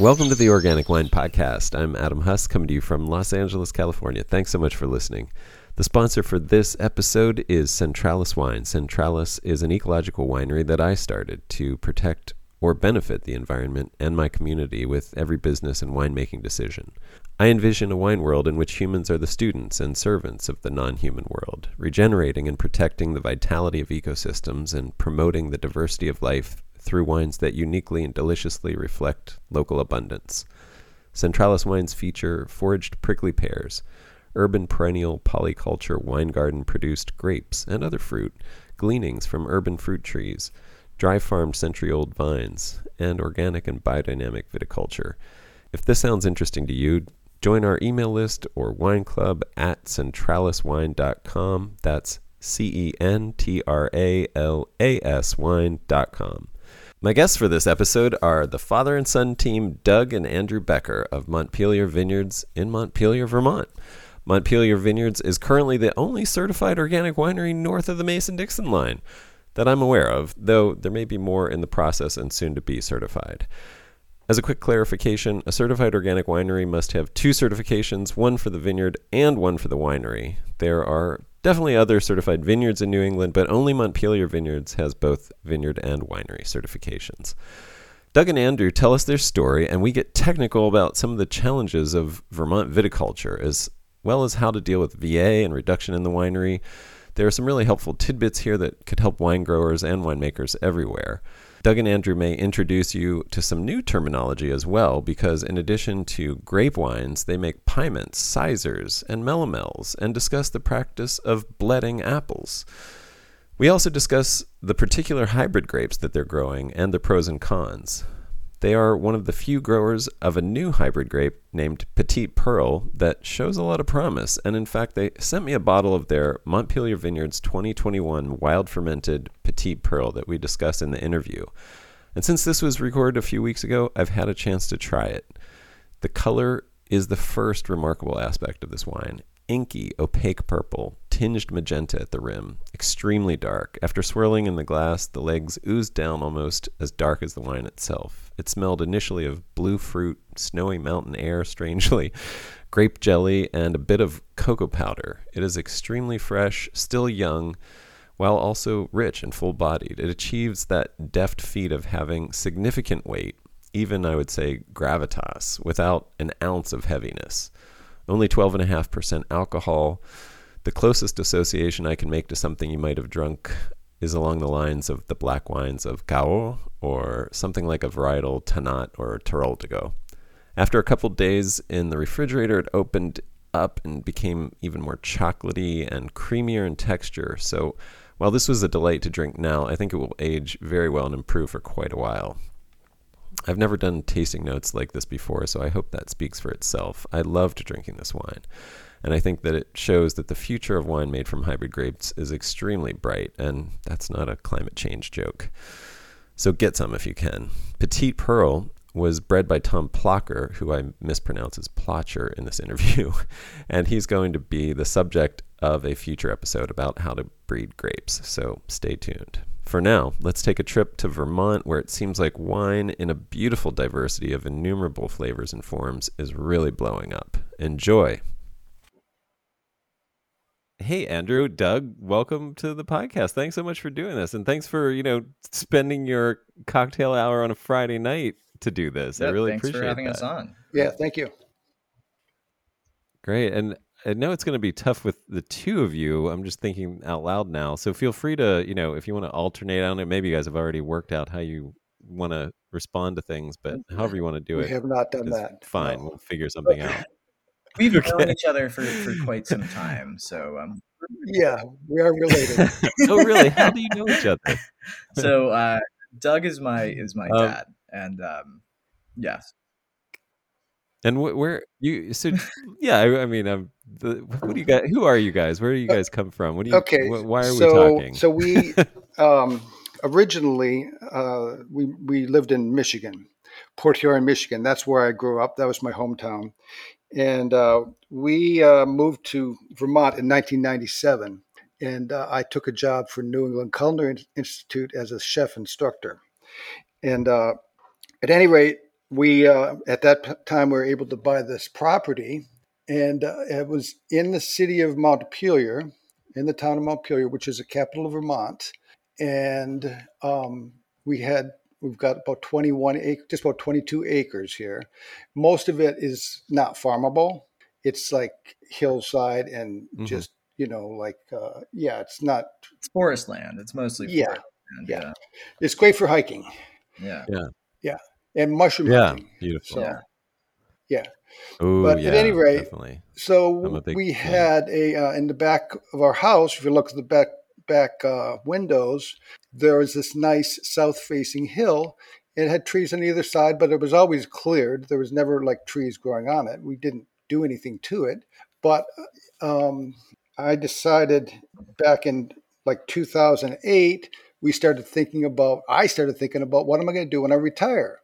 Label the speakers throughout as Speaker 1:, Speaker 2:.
Speaker 1: Welcome to the Organic Wine Podcast. I'm Adam Huss, coming to you from Los Angeles, California. Thanks so much for listening. The sponsor for this episode is Centralas Wine. Centralas is an ecological winery that I started to protect or benefit the environment and my community with every business and winemaking decision. I envision a wine world in which humans are the students and servants of the non human world, regenerating and protecting the vitality of ecosystems and promoting the diversity of life through wines that uniquely and deliciously reflect local abundance. Centralas wines feature foraged prickly pears, urban perennial polyculture wine garden produced grapes and other fruit, gleanings from urban fruit trees, dry farmed century old vines, and organic and biodynamic viticulture. If this sounds interesting to you, join our email list or wine club at centralaswine.com. That's C E N T R A L A S wine.com. My guests for this episode are the father and son team Doug and Andrew Becker of Montpelier Vineyards in Montpelier, Vermont. Montpelier Vineyards is currently the only certified organic winery north of the Mason Dixon line that I'm aware of, though there may be more in the process and soon to be certified. As a quick clarification, a certified organic winery must have two certifications, one for the vineyard and one for the winery. There are definitely other certified vineyards in New England, but only Montpelier Vineyards has both vineyard and winery certifications. Doug and Andrew tell us their story, and we get technical about some of the challenges of Vermont viticulture, as well as how to deal with VA and reduction in the winery. There are some really helpful tidbits here that could help wine growers and winemakers everywhere. Doug and Andrew may introduce you to some new terminology as well, because in addition to grape wines, they make piments, cysers, and melomels, and discuss the practice of bletting apples. We also discuss the particular hybrid grapes that they're growing and the pros and cons. They are one of the few growers of a new hybrid grape named Petite Pearl that shows a lot of promise. And in fact, they sent me a bottle of their Montpelier Vineyards 2021 wild fermented Petite Pearl that we discussed in the interview. And since this was recorded a few weeks ago, I've had a chance to try it. The color is the first remarkable aspect of this wine inky, opaque purple, tinged magenta at the rim, extremely dark. After swirling in the glass, the legs oozed down almost as dark as the wine itself. It smelled initially of blue fruit, snowy mountain air, strangely, grape jelly, and a bit of cocoa powder. It is extremely fresh, still young, while also rich and full bodied. It achieves that deft feat of having significant weight, even I would say gravitas, without an ounce of heaviness only 12.5% alcohol. The closest association I can make to something you might have drunk is along the lines of the black wines of Cahors or something like a varietal Tannat or Teroldego. After a couple days in the refrigerator, it opened up and became even more chocolatey and creamier in texture. So while this was a delight to drink now, I think it will age very well and improve for quite a while. I've never done tasting notes like this before, so I hope that speaks for itself. I loved drinking this wine, and I think that it shows that the future of wine made from hybrid grapes is extremely bright, and that's not a climate change joke. So get some if you can. Petite Pearl was bred by Tom Plocher, who I mispronounce as Plotcher in this interview, and he's going to be the subject of a future episode about how to breed grapes. So stay tuned. For now, let's take a trip to Vermont, where it seems like wine, in a beautiful diversity of innumerable flavors and forms, is really blowing up. Enjoy. Hey, Andrew, Doug, welcome to the podcast. Thanks so much for doing this, and thanks for you know spending your cocktail hour on a Friday night to do this.
Speaker 2: Yeah,
Speaker 1: I really
Speaker 2: thanks
Speaker 1: appreciate
Speaker 2: for having
Speaker 1: that.
Speaker 2: us on.
Speaker 3: Yeah, thank you.
Speaker 1: Great, and I know it's going to be tough with the two of you. I'm just thinking out loud now. So feel free to, you know, if you want to alternate I don't know. maybe you guys have already worked out how you want to respond to things, but mm-hmm. however you want to do
Speaker 3: We
Speaker 1: it, we
Speaker 3: have not done that.
Speaker 1: fine.
Speaker 3: no.
Speaker 1: We'll figure something out.
Speaker 2: We've
Speaker 1: Okay.
Speaker 2: known each other for, for quite some time, so um,
Speaker 3: Yeah, we are related.
Speaker 1: oh, really? How do you know each other?
Speaker 2: so uh, Doug is my is my
Speaker 1: Um,
Speaker 2: dad, and um, yes,
Speaker 1: And wh- where you? So yeah, I, I mean, um, the, what do you guys? Who are you guys? Where do you guys come from? What do you?
Speaker 3: Okay,
Speaker 1: wh- why are
Speaker 3: so,
Speaker 1: we talking?
Speaker 3: So we um, originally uh, we we lived in Michigan, Port Huron, Michigan. That's where I grew up. That was my hometown, and uh, we uh, moved to Vermont in 1997. And uh, I took a job for New England Culinary Institute as a chef instructor. And uh, at any rate, we uh, at that time we were able to buy this property, and uh, it was in the city of Montpelier, in the town of Montpelier, which is the capital of Vermont, and um, we had we've got about 21 acres, just about 22 acres here. Most of it is not farmable. It's like hillside and
Speaker 1: Mhm.
Speaker 3: just you know like uh, yeah, it's not.
Speaker 2: It's forest land. It's mostly
Speaker 3: Yeah,
Speaker 2: forest land.
Speaker 3: yeah. It's great for hiking
Speaker 2: Yeah. Yeah. Yeah.
Speaker 3: And mushroom
Speaker 1: Yeah,
Speaker 3: hunting.
Speaker 1: beautiful.
Speaker 3: So,
Speaker 2: Yeah.
Speaker 1: Oh,
Speaker 3: But at
Speaker 1: yeah,
Speaker 3: any rate,
Speaker 1: definitely.
Speaker 3: So
Speaker 1: I'm a big
Speaker 3: we
Speaker 1: fan.
Speaker 3: had a uh, in the back of our house. If you look at the back back uh, windows, there was this nice south facing hill. It had trees on either side, but it was always cleared. There was never like trees growing on it. We didn't do anything to it. But um, I decided back in like 2008, we started thinking about. I started thinking about what am I going to do when I retire,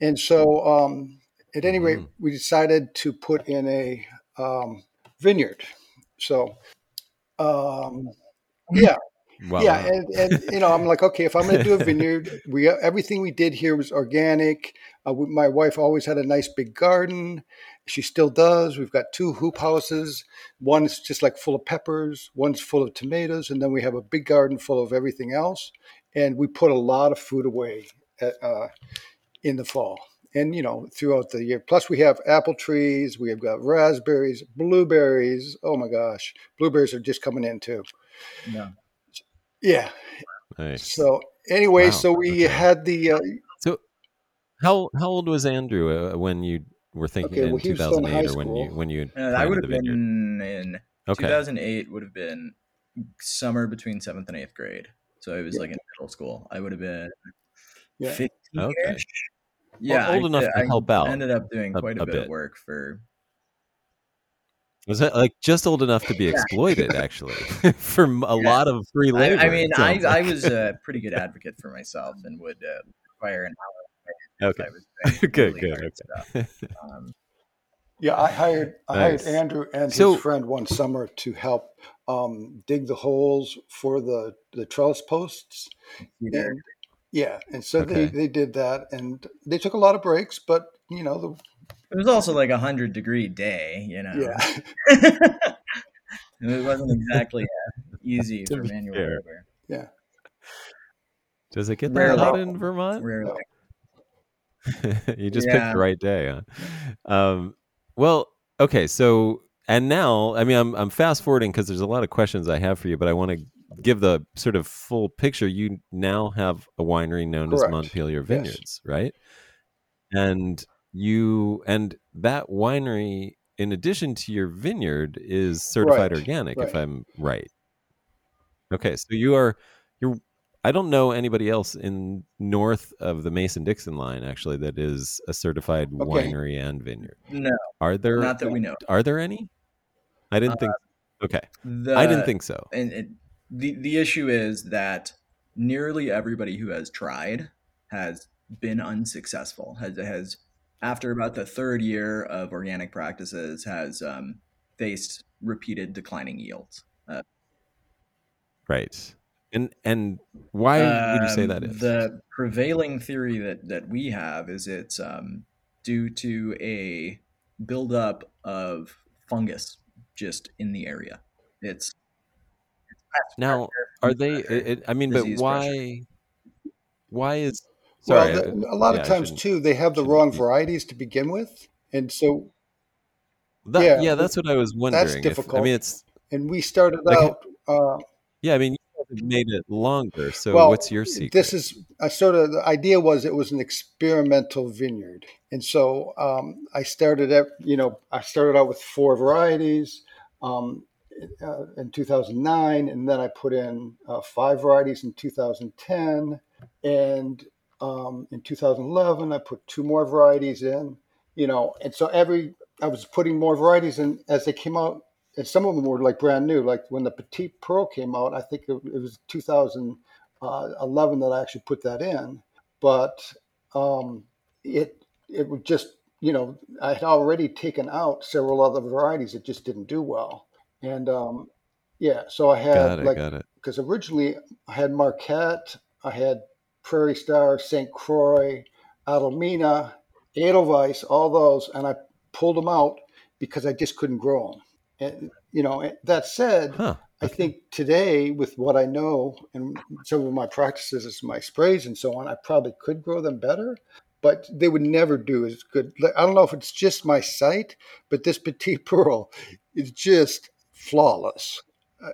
Speaker 3: and so. Um, at any rate,
Speaker 1: Mhm.
Speaker 3: we decided to put in a um, vineyard. So, um, yeah,
Speaker 1: Wow.
Speaker 3: yeah, and, and you know, I'm like, okay, if I'm going to do a vineyard, we everything we did here was organic. Uh, we, my wife always had a nice big garden. She still does. We've got two hoop houses. One's just like full of peppers. One's full of tomatoes, and then we have a big garden full of everything else. And we put a lot of food away at, uh, in the fall and you know throughout the year plus we have apple trees we have got raspberries blueberries oh my gosh blueberries are just coming in too
Speaker 2: Yeah.
Speaker 3: yeah
Speaker 1: nice.
Speaker 3: so anyway
Speaker 1: Wow,
Speaker 3: so we
Speaker 1: okay.
Speaker 3: had the uh,
Speaker 1: So, how how old was Andrew uh, when you were thinking
Speaker 3: Okay,
Speaker 1: in
Speaker 3: well, he was still in
Speaker 1: 2008 or when you when you
Speaker 2: Uh, I would have been in
Speaker 1: Okay.
Speaker 2: 2008 would have been summer between seventh and eighth grade. So I was
Speaker 3: Yeah.
Speaker 2: like in middle school. I would have been
Speaker 3: Yeah.
Speaker 2: 15
Speaker 1: Okay.
Speaker 2: Yeah,
Speaker 1: old
Speaker 2: I-
Speaker 1: enough to help out
Speaker 2: ended up doing
Speaker 1: a-
Speaker 2: quite a,
Speaker 1: a
Speaker 2: bit,
Speaker 1: bit.
Speaker 2: of work for.
Speaker 1: Was that like just old enough to be exploited actually for a
Speaker 2: Yeah.
Speaker 1: lot of free
Speaker 2: I,
Speaker 1: labor?
Speaker 2: I
Speaker 1: it
Speaker 2: mean, I,
Speaker 1: sounds
Speaker 2: I was a pretty good advocate for myself and would uh, require an hour.
Speaker 1: okay.
Speaker 2: I was
Speaker 1: Good,
Speaker 2: really
Speaker 1: good, okay.
Speaker 2: Um,
Speaker 3: yeah i hired i
Speaker 1: Nice.
Speaker 3: hired andrew and
Speaker 1: So-
Speaker 3: his friend one summer to help um, dig the holes for the the trellis posts and yeah and so
Speaker 1: Okay.
Speaker 3: they, they did that and they took a lot of breaks but you know the,
Speaker 2: it was also like a hundred degree day, you know.
Speaker 3: yeah
Speaker 2: And it wasn't exactly uh, easy
Speaker 1: To
Speaker 2: for
Speaker 1: be
Speaker 2: manual
Speaker 1: fair.
Speaker 2: labor.
Speaker 1: Does it get that hot in Vermont?
Speaker 2: Rarely.
Speaker 1: you just picked the right day, huh? Um, well, okay, so and now, I mean, I'm I'm fast forwarding because there's a lot of questions I have for you, but I want to give the sort of full picture. You now have a winery known as
Speaker 3: Correct.
Speaker 1: Montpelier
Speaker 3: Yes.
Speaker 1: Vineyards, right? And you and that winery, in addition to your vineyard, is certified
Speaker 3: Right,
Speaker 1: organic, if. I'm right. Okay, so you are you're. I don't know anybody else in north of the Mason Dixon line actually that is a certified
Speaker 3: Okay.
Speaker 1: winery and vineyard.
Speaker 2: No,
Speaker 1: Are there?
Speaker 2: not that we know.
Speaker 1: Are there any? I didn't uh, think. Okay,
Speaker 2: The,
Speaker 1: I didn't think so.
Speaker 2: And it, the the issue is that nearly everybody who has tried has been unsuccessful. Has has after about the third year of organic practices has um, faced repeated declining yields. Uh,
Speaker 1: Right. And and why would you say
Speaker 2: Um,
Speaker 1: that is?
Speaker 2: The prevailing theory that that we have is it's um, due to a buildup of fungus just in the area. It's, it's
Speaker 1: now,
Speaker 2: pressure,
Speaker 1: are they? It, I mean, but why? Why is? Sorry,
Speaker 3: well,
Speaker 1: uh,
Speaker 3: the, a lot
Speaker 1: yeah,
Speaker 3: of times too, they have the wrong varieties to begin with, and so
Speaker 1: that,
Speaker 3: yeah,
Speaker 1: yeah, that's what I was wondering. if- I
Speaker 3: difficult.
Speaker 1: I mean, it's
Speaker 3: and we started
Speaker 1: Like-
Speaker 3: out. Uh,
Speaker 1: yeah. I mean, you made it longer. So,
Speaker 3: well,
Speaker 1: what's your secret?
Speaker 3: This is I sort of the idea was it was an experimental vineyard, and so um, I started at you know I started out with four varieties. Um, uh, in 2009, and then I put in uh, five varieties in 2010, and um, in 2011 I put two more varieties in. You know, and so every I was putting more varieties in as they came out, and some of them were like brand new. Like when the Petite Pearl came out, I think it, it was 2011 that I actually put that in, but um, it it would just you know I had already taken out several other varieties that just didn't do well. And um, yeah, so I had
Speaker 1: it.
Speaker 3: like because originally I had Marquette, I had Prairie Star, St. Croix, Adalmiina, Edelweiss, all those, and I pulled them out because I just couldn't grow them. And you know, that said,
Speaker 1: Huh.
Speaker 3: I think today, with what I know and some of my practices my sprays and so on, I probably could grow them better, but they would never do as good. I don't know if it's just my site, but this Petit Pearl is just flawless.
Speaker 1: Uh,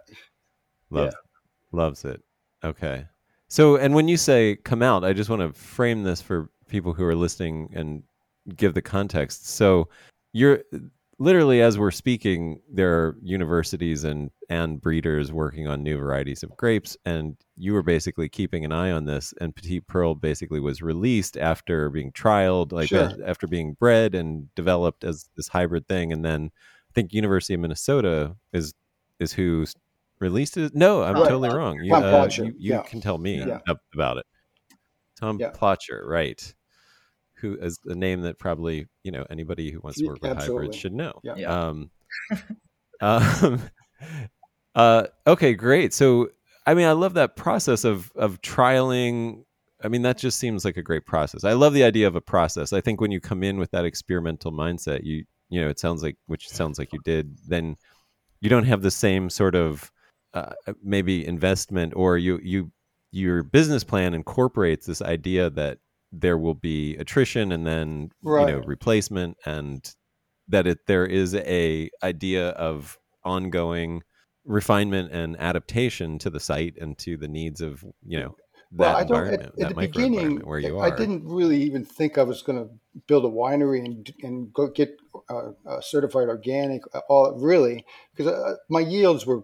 Speaker 1: Love, Loves it. Okay. So, and when you say come out, I just want to frame this for people who are listening and give the context. So, you're literally as we're speaking, there are universities and and breeders working on new varieties of grapes, and you were basically keeping an eye on this. And Petite Pearl basically was released after being trialed, like
Speaker 3: Sure.
Speaker 1: uh, after being bred and developed as this hybrid thing, and then I think University of Minnesota is is who released it. No, I'm
Speaker 3: Right.
Speaker 1: totally wrong. You,
Speaker 3: Tom
Speaker 1: uh, you, you
Speaker 3: yeah.
Speaker 1: can tell me
Speaker 3: Yeah.
Speaker 1: about it. Tom
Speaker 3: Yeah.
Speaker 1: Plotcher, right? Who is a name that probably you know anybody who wants to work with
Speaker 3: absolutely.
Speaker 1: hybrids should know.
Speaker 3: Yeah.
Speaker 2: Yeah.
Speaker 1: Um, um, uh, okay, great. So, I mean, I love that process of of trialing. I mean, that just seems like a great process. I love the idea of a process. I think when you come in with that experimental mindset, you you know, it sounds like which sounds like you did. Then you don't have the same sort of uh, maybe investment, or you you your business plan incorporates this idea that there will be attrition and then you know replacement and that it there is a idea of ongoing refinement and adaptation to the site and to the needs of you know that
Speaker 3: Well, I don't.
Speaker 1: environment,
Speaker 3: At,
Speaker 1: that
Speaker 3: at the beginning,
Speaker 1: where you are.
Speaker 3: I didn't really even think I was going to build a winery and and go get uh, uh, certified organic. uh, All really because uh, my yields were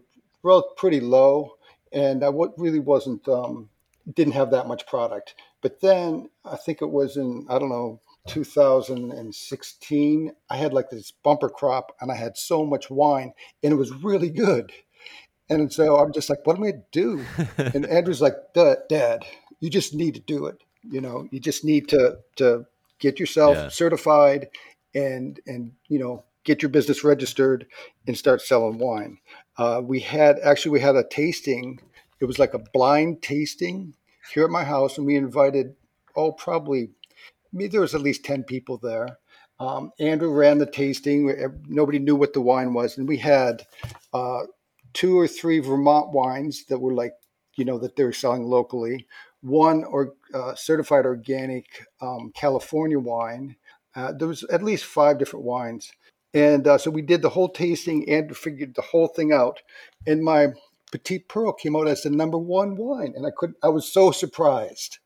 Speaker 3: pretty low, and I wa- really wasn't um, didn't have that much product. But then I think it was in I don't know 2016. I had like this bumper crop, and I had so much wine, and it was really good. And so I'm just like, what am I going to do? and Andrew's like, "Dad, Dad, you just need to do it. You know, you just need to to get yourself
Speaker 1: Yeah.
Speaker 3: certified and and you know get your business registered and start selling wine." Uh, we had actually we had a tasting. It was like a blind tasting here at my house, and we invited oh probably mean, there was at least ten people there. Um, Andrew ran the tasting. Nobody knew what the wine was, and we had uh, two or three Vermont wines that were like, you know, that they were selling locally. One or uh, certified organic um, California wine. Uh, there was at least five different wines, and uh, so we did the whole tasting and figured the whole thing out. And my Petite Pearl came out as the number one wine, and I couldn't. I was so surprised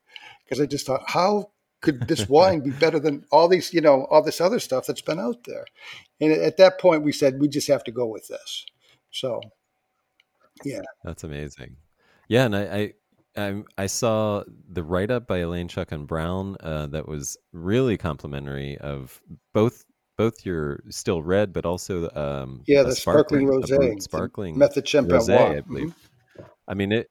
Speaker 3: because I just thought, how could this wine be better than all these, you know, all this other stuff that's been out there? And at that point, we said we just have to go with this. So, yeah,
Speaker 1: That's amazing. Yeah, and I I, I, I saw the write up by Elaine Chukan Brown uh, that was really complimentary of both both your still red, but also um,
Speaker 3: yeah, the sparkling,
Speaker 1: a
Speaker 3: rosé,
Speaker 1: sparkling
Speaker 3: method champagne
Speaker 1: rosé, I believe.
Speaker 3: Mhm.
Speaker 1: I mean it.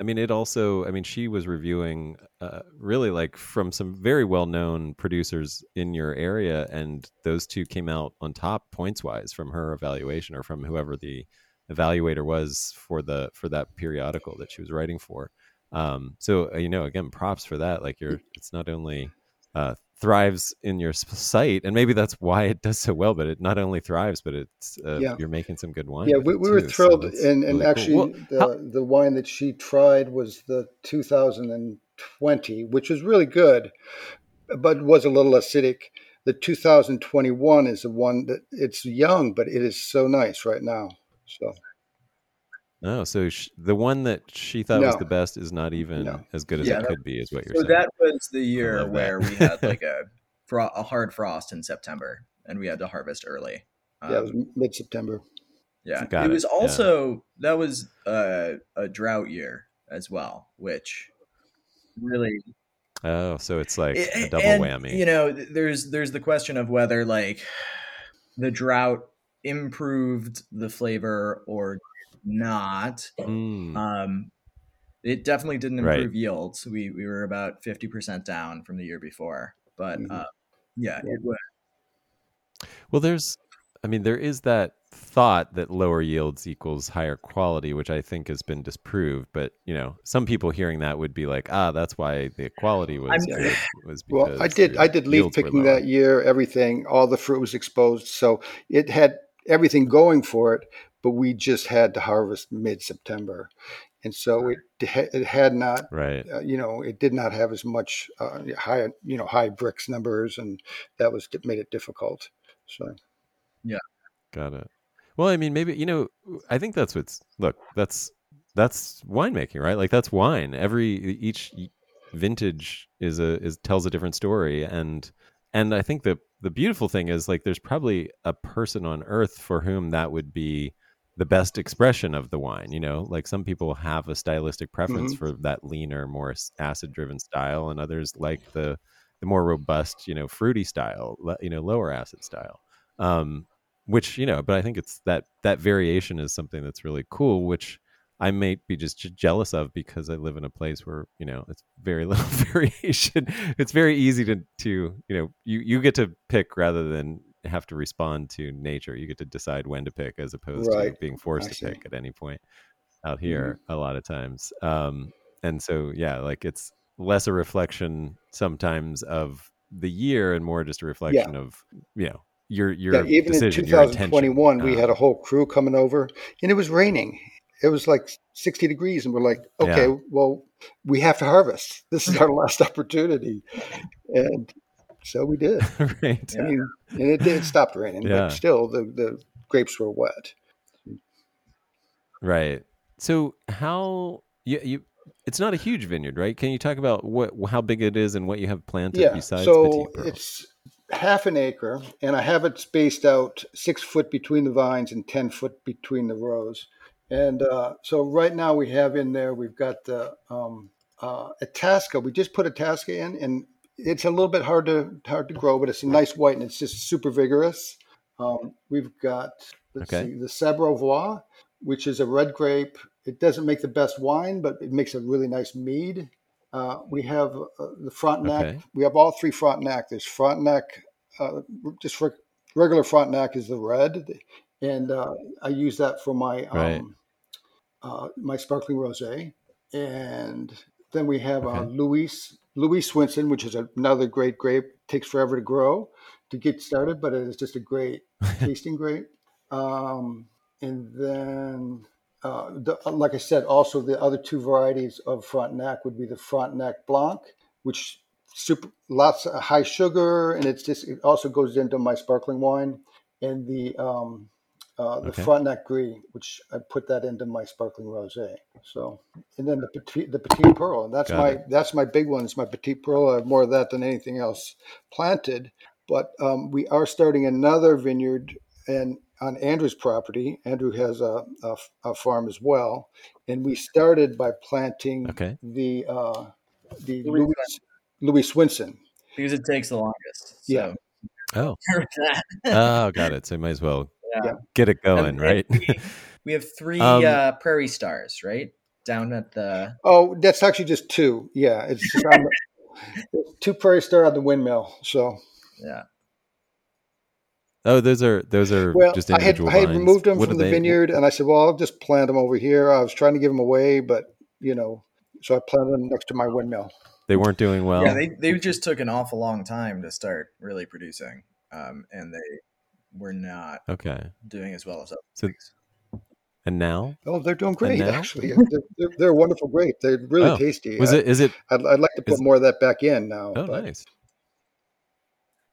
Speaker 1: I mean it also. I mean she was reviewing uh, really like from some very well known producers in your area, and those two came out on top points wise from her evaluation or from whoever the evaluator was for the for that periodical that she was writing for. Um, so uh, you know, again, props for that. Like you're, it's not only uh, thrives in your site, and maybe that's why it does so well. But it not only thrives, but it's uh,
Speaker 3: Yeah.
Speaker 1: you're making some good wine.
Speaker 3: Yeah, we, we were
Speaker 1: too, so
Speaker 3: thrilled, and, and
Speaker 1: really cool.
Speaker 3: actually,
Speaker 1: Well,
Speaker 3: the
Speaker 1: how-
Speaker 3: the wine that she tried was the 2020, which was really good, but was a little acidic. The 2021 is the one that it's young, but it is so nice right now. So
Speaker 1: Oh, so sh- the one that she thought was the best is not even
Speaker 3: No.
Speaker 1: as good as
Speaker 2: Yeah,
Speaker 1: it
Speaker 2: that-
Speaker 1: could be, is what you're
Speaker 2: So
Speaker 1: saying.
Speaker 2: So that was the year where we had like a fro- a hard frost in September, and we had to harvest early.
Speaker 3: yeah, it was
Speaker 2: Um,
Speaker 3: mid September.
Speaker 2: yeah.
Speaker 1: Got
Speaker 2: it
Speaker 1: it,
Speaker 2: was
Speaker 1: yeah.
Speaker 2: also that was uh, a drought year as well, which really
Speaker 1: oh, so it's like a
Speaker 2: A-
Speaker 1: double
Speaker 2: and,
Speaker 1: whammy.
Speaker 2: You know, there's there's the question of whether like the drought improved the flavor or not.
Speaker 1: Mm,
Speaker 2: Um, it definitely didn't
Speaker 1: Right.
Speaker 2: improve yields. We we were about fifty percent down from the year before, but
Speaker 3: Mhm.
Speaker 2: uh, yeah,
Speaker 3: Yeah.
Speaker 2: it was.
Speaker 1: well, there's I mean, there is that thought that lower yields equals higher quality, which I think has been disproved. But you know, some people hearing that would be like, ah, that's why the quality was
Speaker 2: I'm-
Speaker 1: good, was
Speaker 3: Well, I did. I did leaf picking that year. Everything, all the fruit was exposed, so it had everything going for it. But we just had to harvest mid-September, and so it it had not.
Speaker 1: Right.
Speaker 3: Uh, you know, it did not have as much uh, high, you know, high Brix numbers, and that was made it difficult. So yeah,
Speaker 1: Got it. Well, I mean, maybe you know, I think that's what's look. That's that's winemaking, right? Like that's wine. Every each vintage is a is tells a different story, and and I think the the beautiful thing is like there's probably a person on earth for whom that would be the best expression of the wine. You know, like some people have a stylistic preference
Speaker 3: Mhm.
Speaker 1: for that leaner, more acid driven style, and others like the the more robust, you know, fruity style, you know, lower acid style. Um, which you know but i think it's that that variation is something that's really cool which i may be just jealous of because i live in a place where you know it's very little variation it's very easy to to you know you you get to pick rather than have to respond to nature you get to decide when to pick as opposed to being forced to pick at any point out here a lot of times um and so yeah like it's less a reflection sometimes of the year and more just a reflection of you know your your
Speaker 3: yeah, even
Speaker 1: decision, intention.
Speaker 3: 2021, we had
Speaker 1: Um,
Speaker 3: a whole crew coming over, and it was raining. It was like 60 degrees, and we're like, okay,
Speaker 1: Yeah.
Speaker 3: well, we have to harvest. This is our last opportunity, and so we did.
Speaker 1: right.
Speaker 3: I mean, and it did it stopped raining,
Speaker 1: Yeah.
Speaker 3: but still, the the grapes were wet.
Speaker 1: Right. So how you you it's not a huge vineyard, right? Can you talk about what how big it is and what you have planted
Speaker 3: Yeah,
Speaker 1: besides
Speaker 3: so it's half an acre, and I have it spaced out six foot between the vines and ten foot between the rows. And uh, so right now we have in there we've got the um, uh, Itasca. We just put Itasca in, and it's a little bit hard to hard to grow, but it's a nice white and it's just super vigorous. Um, we've got let's
Speaker 1: Okay.
Speaker 3: see the Sabrevois, which is a red grape. It doesn't make the best wine, but it makes a really nice mead. Uh, we have uh, the Frontenac.
Speaker 1: Okay.
Speaker 3: We have all three Frontenac. There's Frontenac, uh, just for regular Frontenac is the red, and uh, I use that for my um,
Speaker 1: Right.
Speaker 3: uh, my sparkling rosé. And then we have uh,
Speaker 1: Okay.
Speaker 3: Louis Louise Swenson, which is another great grape. Takes forever to grow to get started, but it is just a great tasting grape. Um, and then, uh, the, like I said, also the other two varieties of Frontenac would be the Frontenac Blanc, which super lots of high sugar, and it's just it also goes into my sparkling wine, and the um, uh, the
Speaker 1: Okay.
Speaker 3: Frontenac Gris, which I put that into my sparkling rosé. So, and then the petit the petite pearl, and that's
Speaker 1: Got
Speaker 3: my
Speaker 1: it.
Speaker 3: that's my big one. It's my petite pearl. I have more of that than anything else planted. But um, we are starting another vineyard and on Andrew's property. Andrew has a, a, a farm as well, and we started by planting
Speaker 1: Okay.
Speaker 3: the uh, the
Speaker 2: Louis
Speaker 3: Louis, Louise Swenson.
Speaker 2: because it takes the longest. So.
Speaker 3: Yeah.
Speaker 1: Oh. Oh, got it. So you might as well
Speaker 2: Yeah.
Speaker 1: get it going,
Speaker 2: And-
Speaker 1: right?
Speaker 2: and we, we have three
Speaker 1: Um,
Speaker 2: uh, prairie stars, right? Down at the
Speaker 3: Oh, that's actually just two. Yeah, it's just on the, two Prairie Star on the windmill. So
Speaker 2: yeah.
Speaker 1: oh, those are those are
Speaker 3: well,
Speaker 1: just
Speaker 3: I had
Speaker 1: individual
Speaker 3: I had
Speaker 1: vines.
Speaker 3: removed them
Speaker 1: What
Speaker 3: from the
Speaker 1: they-
Speaker 3: vineyard, and I said, "Well, I'll just plant them over here." I was trying to give them away, but you know, so I planted them next to my windmill.
Speaker 1: They weren't doing well.
Speaker 2: yeah, they they just took an awful long time to start really producing, um, and they were not
Speaker 1: okay.
Speaker 2: doing as well as other
Speaker 1: So-
Speaker 2: things.
Speaker 1: And now
Speaker 3: Oh, they're doing great, actually. They're, they're, they're wonderful grape. They're really
Speaker 1: Oh,
Speaker 3: tasty.
Speaker 1: was
Speaker 3: I,
Speaker 1: it? Is it?
Speaker 3: I'd, I'd like to put
Speaker 1: is-
Speaker 3: more of that back in now.
Speaker 1: Oh,
Speaker 3: but,
Speaker 1: nice.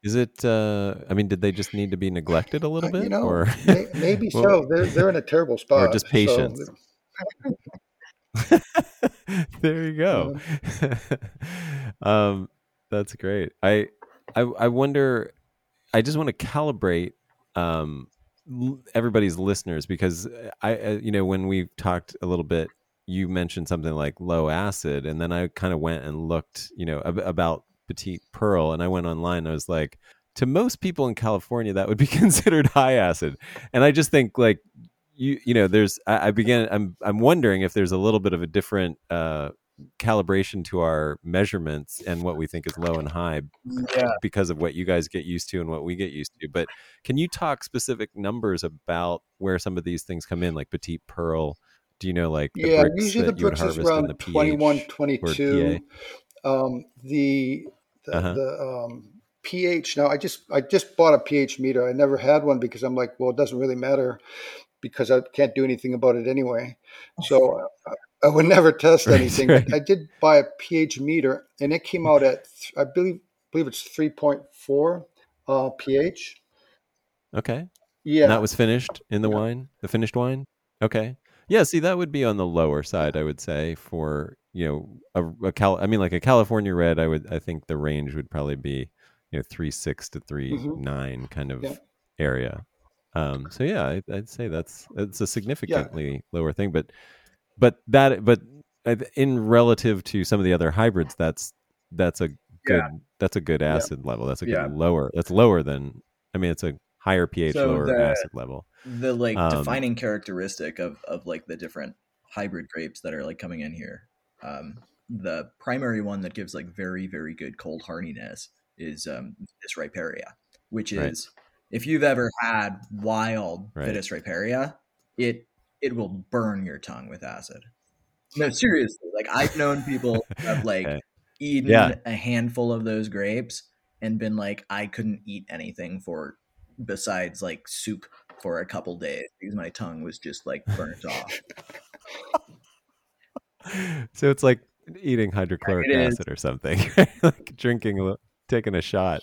Speaker 1: Is it? uh I mean, did they just need to be neglected a little
Speaker 3: uh,
Speaker 1: bit,
Speaker 3: you know,
Speaker 1: or
Speaker 3: may, maybe
Speaker 1: Well-
Speaker 3: so. They're they're in a terrible spot.
Speaker 1: Or just
Speaker 3: so-
Speaker 1: patience? there you go. um, that's great. I, I, I wonder. I just want to calibrate um, everybody's listeners because I, uh, you know, when we talked a little bit, you mentioned something like low acid, and then I kind of went and looked, you know, ab- about Petite Pearl, and I went online. I was like, to most people in California, that would be considered high acid, and I just think like you you know there's I, I began I'm I'm wondering if there's a little bit of a different uh calibration to our measurements and what we think is low and high
Speaker 2: Yeah.
Speaker 1: because of what you guys get used to and what we get used to. But can you talk specific numbers about where some of these things come in, like Petite Pearl? Do you know like the
Speaker 3: yeah,
Speaker 1: Brix
Speaker 3: usually the Brix is around
Speaker 1: the pH
Speaker 3: 21, 22. Um, the the,
Speaker 1: Uh-huh.
Speaker 3: the um, pH. Now, I just I just bought a pH meter. I never had one because I'm like, well, it doesn't really matter because I can't do anything about it anyway. So uh, I would never test anything.
Speaker 1: right.
Speaker 3: But I did buy a pH meter, and it came out at I believe believe it's three point four uh, pH.
Speaker 1: Okay.
Speaker 3: Yeah,
Speaker 1: And that was finished in the
Speaker 3: Yeah.
Speaker 1: wine, the finished wine. Okay. Yeah. See, that would be on the lower side, I would say, for you know a, a Cal. I mean, like a California red. I would. I think the range would probably be you know three six to three nine kind of
Speaker 3: Mm-hmm. Yeah.
Speaker 1: area. Um. So yeah, I, I'd say that's it's a significantly lower thing, but but that but in relative to some of the other hybrids, that's that's a good
Speaker 2: Yeah.
Speaker 1: that's a good acid level. That's a good
Speaker 2: Yeah.
Speaker 1: lower. That's lower than. I mean, it's a higher pH,
Speaker 2: So
Speaker 1: lower
Speaker 2: the-
Speaker 1: acid level.
Speaker 2: the like
Speaker 1: Um,
Speaker 2: defining characteristic of of like the different hybrid grapes that are like coming in here um the primary one that gives like very very good cold hardiness is um Vitis riparia which
Speaker 1: Right.
Speaker 2: is if you've ever had wild
Speaker 1: Right.
Speaker 2: Vitis riparia it it will burn your tongue with acid no seriously like i've known people have like eaten
Speaker 1: Yeah.
Speaker 2: a handful of those grapes and been like i couldn't eat anything for besides like soup for a couple days because my tongue was just like burnt off
Speaker 1: so it's like eating hydrochloric
Speaker 2: It is.
Speaker 1: acid or something, like drinking, taking a shot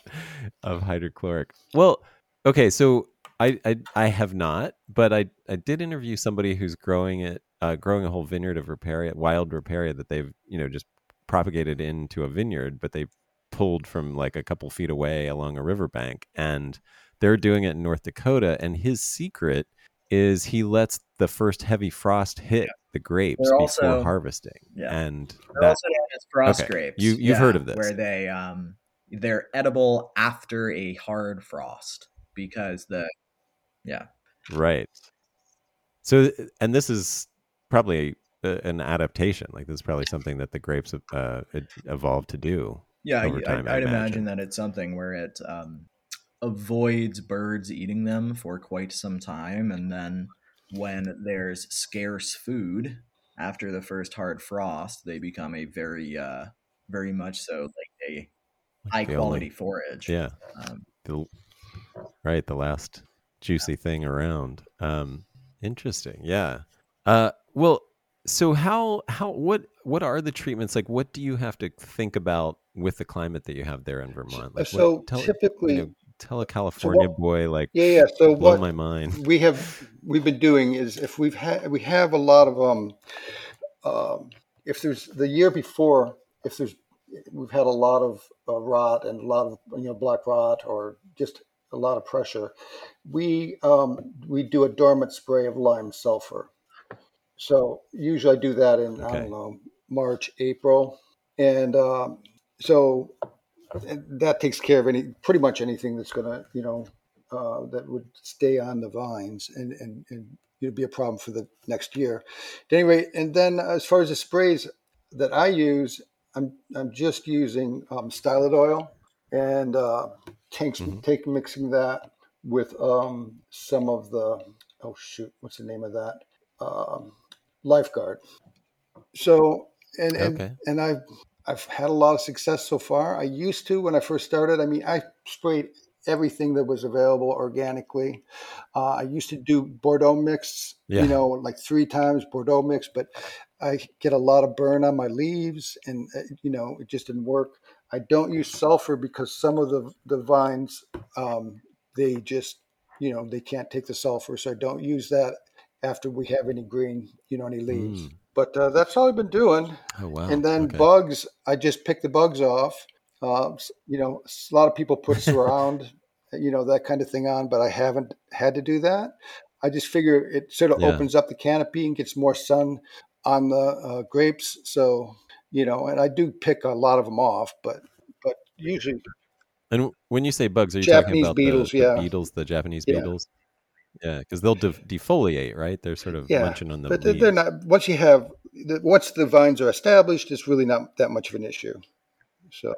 Speaker 1: of hydrochloric. Well, okay, so I, I I have not, but I I did interview somebody who's growing it, uh, growing a whole vineyard of riparia, wild riparia that they've you know just propagated into a vineyard, but they pulled from like a couple feet away along a riverbank, and they're doing it in North Dakota. And his secret is he lets the first heavy frost hit the grapes
Speaker 2: They're
Speaker 1: before
Speaker 2: also-
Speaker 1: harvesting,
Speaker 2: yeah.
Speaker 1: and
Speaker 2: They're
Speaker 1: that
Speaker 2: also known as frost
Speaker 1: okay.
Speaker 2: grapes
Speaker 1: You- you've heard of this.
Speaker 2: where they um they're edible after a hard frost because the yeah
Speaker 1: Right. So, and this is probably a, an adaptation. Like this is probably something that the grapes uh, evolved to do.
Speaker 2: yeah
Speaker 1: Over
Speaker 2: I,
Speaker 1: time, I
Speaker 2: I'd imagine.
Speaker 1: imagine.
Speaker 2: that it's something where it um avoids birds eating them for quite some time and then when there's scarce food after the first hard frost they become a very uh very much so like a high quality
Speaker 1: only-
Speaker 2: forage
Speaker 1: Yeah.
Speaker 2: um,
Speaker 1: The, right. The last juicy thing around. Um, interesting. Yeah. Uh, well, so how how what what are the treatments like? What do you have to think about with the climate that you have there in Vermont? Like,
Speaker 3: so
Speaker 1: what, tell,
Speaker 3: typically,
Speaker 1: you know, tell a California
Speaker 3: what-
Speaker 1: boy like
Speaker 3: yeah, yeah. So
Speaker 1: blow
Speaker 3: what
Speaker 1: my mind.
Speaker 3: we have we've been doing is if we've had we have a lot of um um if there's the year before if there's we've had a lot of uh, rot and a lot of you know black rot or just a lot of pressure. We um we do a dormant spray of lime sulfur. So usually i do that in i don't know march april. And um so that takes care of any pretty much anything that's going to you know uh, that would stay on the vines and and, and it'd be a problem for the next year. At any rate, and then as far as the sprays that I use, I'm I'm just using um, stylet oil and uh, tanks
Speaker 1: Mhm.
Speaker 3: take mixing that with um, some of the oh shoot, what's the name of that? Um, lifeguard. So and and,
Speaker 1: Okay.
Speaker 3: and I've I've had a lot of success so far. I used to when I first started. I mean, I sprayed everything that was available organically. Uh, I used to do Bordeaux mix,
Speaker 1: Yeah.
Speaker 3: you know, like three times Bordeaux mix, but I get a lot of burn on my leaves, and uh, you know, it just didn't work. I don't use sulfur because some of the the vines, um, they just, you know, they can't take the sulfur, so I don't use that after we have any green, you know, any leaves.
Speaker 1: Mm.
Speaker 3: But uh, that's all I've been doing.
Speaker 1: Oh wow.
Speaker 3: And then
Speaker 1: Okay.
Speaker 3: bugs, I just pick the bugs off. Uh, you know, a lot of people put surround, you know, that kind of thing on, but I haven't had to do that. I just figure it sort of
Speaker 1: Yeah.
Speaker 3: opens up the canopy and gets more sun on the uh, grapes. So, you know, and I do pick a lot of them off, but but usually,
Speaker 1: And when you say bugs, are you
Speaker 3: Japanese
Speaker 1: talking about
Speaker 3: beetles,
Speaker 1: the,
Speaker 3: yeah.
Speaker 1: the beetles, the Japanese
Speaker 3: Yeah.
Speaker 1: beetles? Yeah, because they'll de- defoliate, right? They're sort of
Speaker 3: Yeah,
Speaker 1: munching on the
Speaker 3: but they're,
Speaker 1: leaves.
Speaker 3: they're not. Once you have, once the vines are established, it's really not that much of an issue. So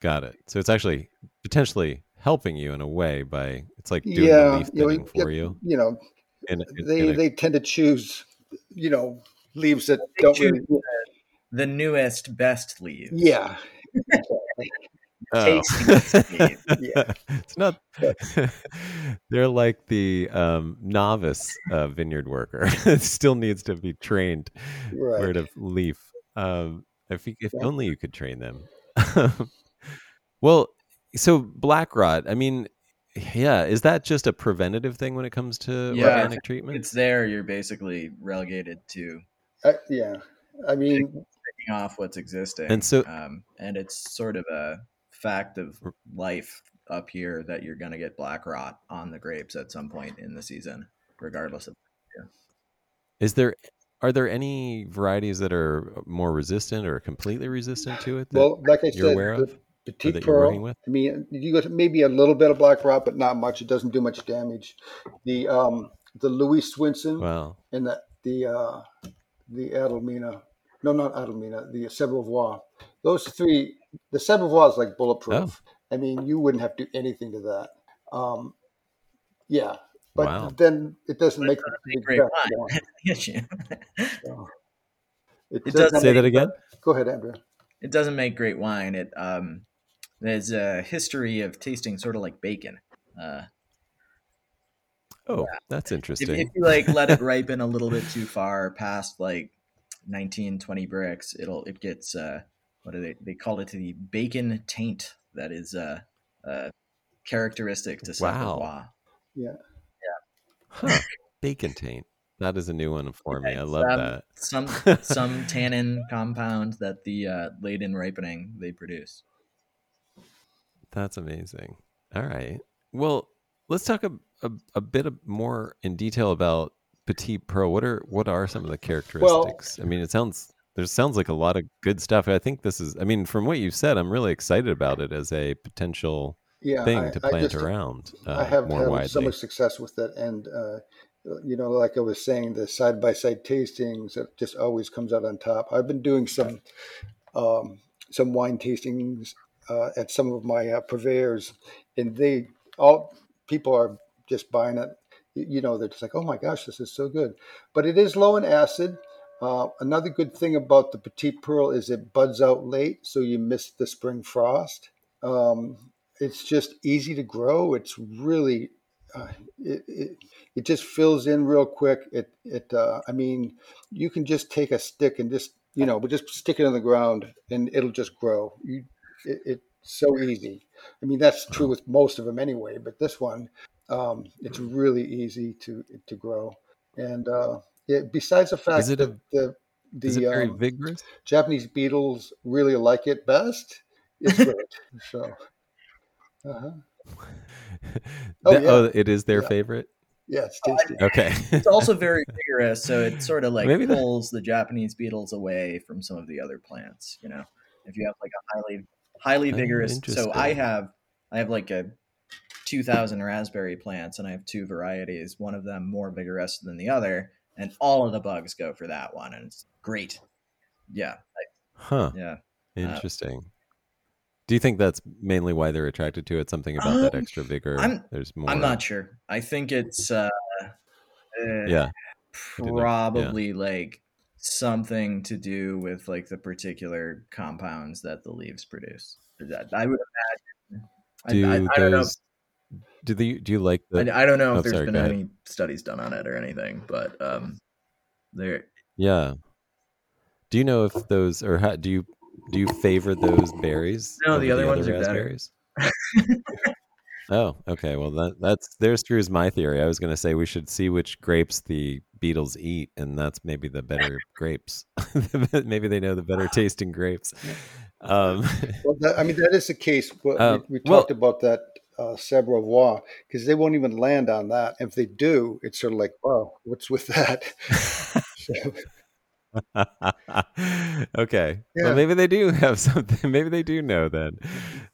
Speaker 1: Got it. So it's actually potentially helping you in a way by it's like doing the
Speaker 3: yeah,
Speaker 1: leaf
Speaker 3: you know,
Speaker 1: thinning
Speaker 3: you
Speaker 1: for
Speaker 3: get-
Speaker 1: you.
Speaker 3: you know,
Speaker 1: And
Speaker 3: they they tend to choose, you know, leaves that don't
Speaker 2: choose
Speaker 3: really.
Speaker 2: The newest, best leaves.
Speaker 3: Yeah,
Speaker 1: oh.
Speaker 2: leaf.
Speaker 3: Yeah.
Speaker 1: it's not. they're like the um, novice uh, vineyard worker. it still needs to be trained
Speaker 3: right.
Speaker 1: word of leaf. Um, if you, if
Speaker 3: Yeah.
Speaker 1: only you could train them. well, so black rot. I mean, yeah, is that just a preventative thing when it comes to
Speaker 2: Yeah,
Speaker 1: organic treatment?
Speaker 2: It's there. You're basically relegated to
Speaker 3: Uh, yeah, I mean,
Speaker 2: picking off what's existing.
Speaker 1: And so-
Speaker 2: um, and it's sort of a fact of life up here that you're going to get black rot on the grapes at some point in the season, regardless of.
Speaker 1: Is there are there any varieties that are more resistant or completely resistant to it? That,
Speaker 3: well, like I
Speaker 1: you're
Speaker 3: said,
Speaker 1: aware
Speaker 3: the
Speaker 1: of,
Speaker 3: petite
Speaker 1: that you're
Speaker 3: pearl.
Speaker 1: with?
Speaker 3: I mean, you got maybe a little bit of black rot, but not much. It doesn't do much damage. The um, the Louise Swenson
Speaker 1: wow.
Speaker 3: and the the uh, the Adalmiina, no, not Adalmiina, the Sabrevois. Those three, the Sabrevois is like bulletproof.
Speaker 1: Oh.
Speaker 3: I mean, you wouldn't have to do anything to that. Um, yeah, but
Speaker 1: Wow.
Speaker 3: then it doesn't
Speaker 2: But
Speaker 3: make the
Speaker 2: make great
Speaker 3: best
Speaker 2: wine.
Speaker 3: wine.
Speaker 2: That's the issue.
Speaker 3: So,
Speaker 2: It
Speaker 3: does
Speaker 2: doesn't
Speaker 1: Say that again.
Speaker 3: Go ahead, Andrew.
Speaker 2: it doesn't make great wine. It um, there's a history of tasting sort of like bacon. Uh,
Speaker 1: Oh, that's
Speaker 2: if,
Speaker 1: interesting.
Speaker 2: if you like let it ripen a little bit too far past like 19 20 Brix it'll it gets uh what do they they call it the bacon taint that is uh uh characteristic to
Speaker 1: Wow.
Speaker 2: yeah yeah
Speaker 1: Huh. Bacon taint. That is a new one for me. I love
Speaker 2: um,
Speaker 1: that.
Speaker 2: some some tannin compound that the uh late in ripening they produce
Speaker 1: That's amazing. All right. Well, let's talk a, a, a bit more in detail about Petite Pearl. What are what are some of the characteristics? I mean, it sounds there sounds like a lot of good stuff. I think this is. I mean, from what you've said, I'm really excited about it as a potential
Speaker 3: Yeah,
Speaker 1: thing
Speaker 3: I-
Speaker 1: to
Speaker 3: I
Speaker 1: plant
Speaker 3: just-
Speaker 1: around uh,
Speaker 3: I have
Speaker 1: more
Speaker 3: had
Speaker 1: widely.
Speaker 3: so much success with it, and uh, you know, like I was saying, the side by side tastings it just always comes out on top. I've been doing some um, some wine tastings uh, at some of my uh, purveyors, and they all people are just buying it. You know, they're just like, "Oh my gosh, this is so good!" But it is low in acid. Uh, another good thing about the Petite Pearl is it buds out late, so you miss the spring frost. Um, it's just easy to grow. It's really uh, it, it it just fills in real quick. It it uh, I mean, you can just take a stick and just you know, but just stick it in the ground and it'll just grow. You it, it's so easy. I mean, that's true with most of them anyway, but this one, um, it's really easy to to grow. And uh, yeah, besides the fact
Speaker 1: Is it a-
Speaker 3: that the
Speaker 1: is it
Speaker 3: the
Speaker 1: very
Speaker 3: um,
Speaker 1: vigorous?
Speaker 3: Japanese beetles really like it best, it's good. so, uh-huh. Oh,
Speaker 1: That-
Speaker 3: yeah.
Speaker 1: oh, it is their
Speaker 3: Yeah.
Speaker 1: favorite.
Speaker 3: yeah, it's tasty.
Speaker 1: Okay.
Speaker 2: it's also very vigorous so it sort of like
Speaker 1: Maybe that-
Speaker 2: pulls the japanese beetles away from some of the other plants you know if you have like a highly highly
Speaker 1: Oh,
Speaker 2: vigorous so i have i have like a 2000 raspberry plants and i have two varieties one of them more vigorous than the other and all of the bugs go for that one and it's great yeah
Speaker 1: Huh.
Speaker 2: yeah
Speaker 1: Interesting. Do you think that's mainly why they're attracted to it? Something about that
Speaker 2: Um,
Speaker 1: extra vigor?
Speaker 2: I'm-
Speaker 1: There's more.
Speaker 2: i'm not sure i think it's uh, uh
Speaker 1: Yeah. didn't. Yeah.
Speaker 2: probably like something to do with like the particular compounds that the leaves produce. I would imagine.
Speaker 1: Do
Speaker 2: I, I, I don't know.
Speaker 1: those? Do the? Do you like the?
Speaker 2: I, I don't know
Speaker 1: Oh,
Speaker 2: if there's
Speaker 1: sorry,
Speaker 2: been any studies done on it or anything, but um, there.
Speaker 1: Yeah. Do you know if those or how, do you do you favor those berries?
Speaker 2: No,
Speaker 1: over
Speaker 2: the other ones are better.
Speaker 1: raspberries? oh, okay. Well, that that's there screws my theory. I was going to say we should see which grapes the beetles eat, and that's maybe the better grapes. maybe they know the better tasting grapes. Um,
Speaker 3: Well, that, I mean, that is the case. But
Speaker 1: Um,
Speaker 3: we, we
Speaker 1: well-
Speaker 3: talked about that uh, Sabrevois because they won't even land on that. If they do, it's sort of like, wow, what's with that? So,
Speaker 1: okay.
Speaker 3: Yeah.
Speaker 1: Well, maybe they do have something. Maybe they do know then.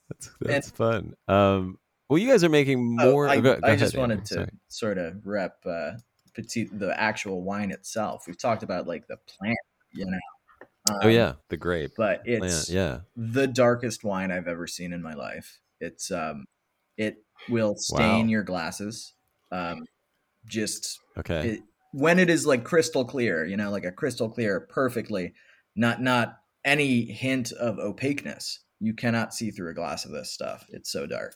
Speaker 1: That's that's fun. Um, Well, you guys are making
Speaker 2: Oh,
Speaker 1: more.
Speaker 2: I,
Speaker 1: oh, go- go
Speaker 2: I
Speaker 1: ahead,
Speaker 2: just
Speaker 1: Andrew.
Speaker 2: wanted to
Speaker 1: Sorry.
Speaker 2: sort of rep uh, petit, the actual wine itself. We've talked about like the plant, you know.
Speaker 1: Oh
Speaker 2: Um,
Speaker 1: yeah, the grape.
Speaker 2: but
Speaker 1: plant,
Speaker 2: it's
Speaker 1: yeah.
Speaker 2: the darkest wine I've ever seen in my life. It's um, it will stain
Speaker 1: Wow.
Speaker 2: your glasses. Um, just
Speaker 1: Okay.
Speaker 2: it, when it is like crystal clear, you know, like a crystal clear, perfectly, not not any hint of opaqueness. You cannot see through a glass of this stuff. It's so dark.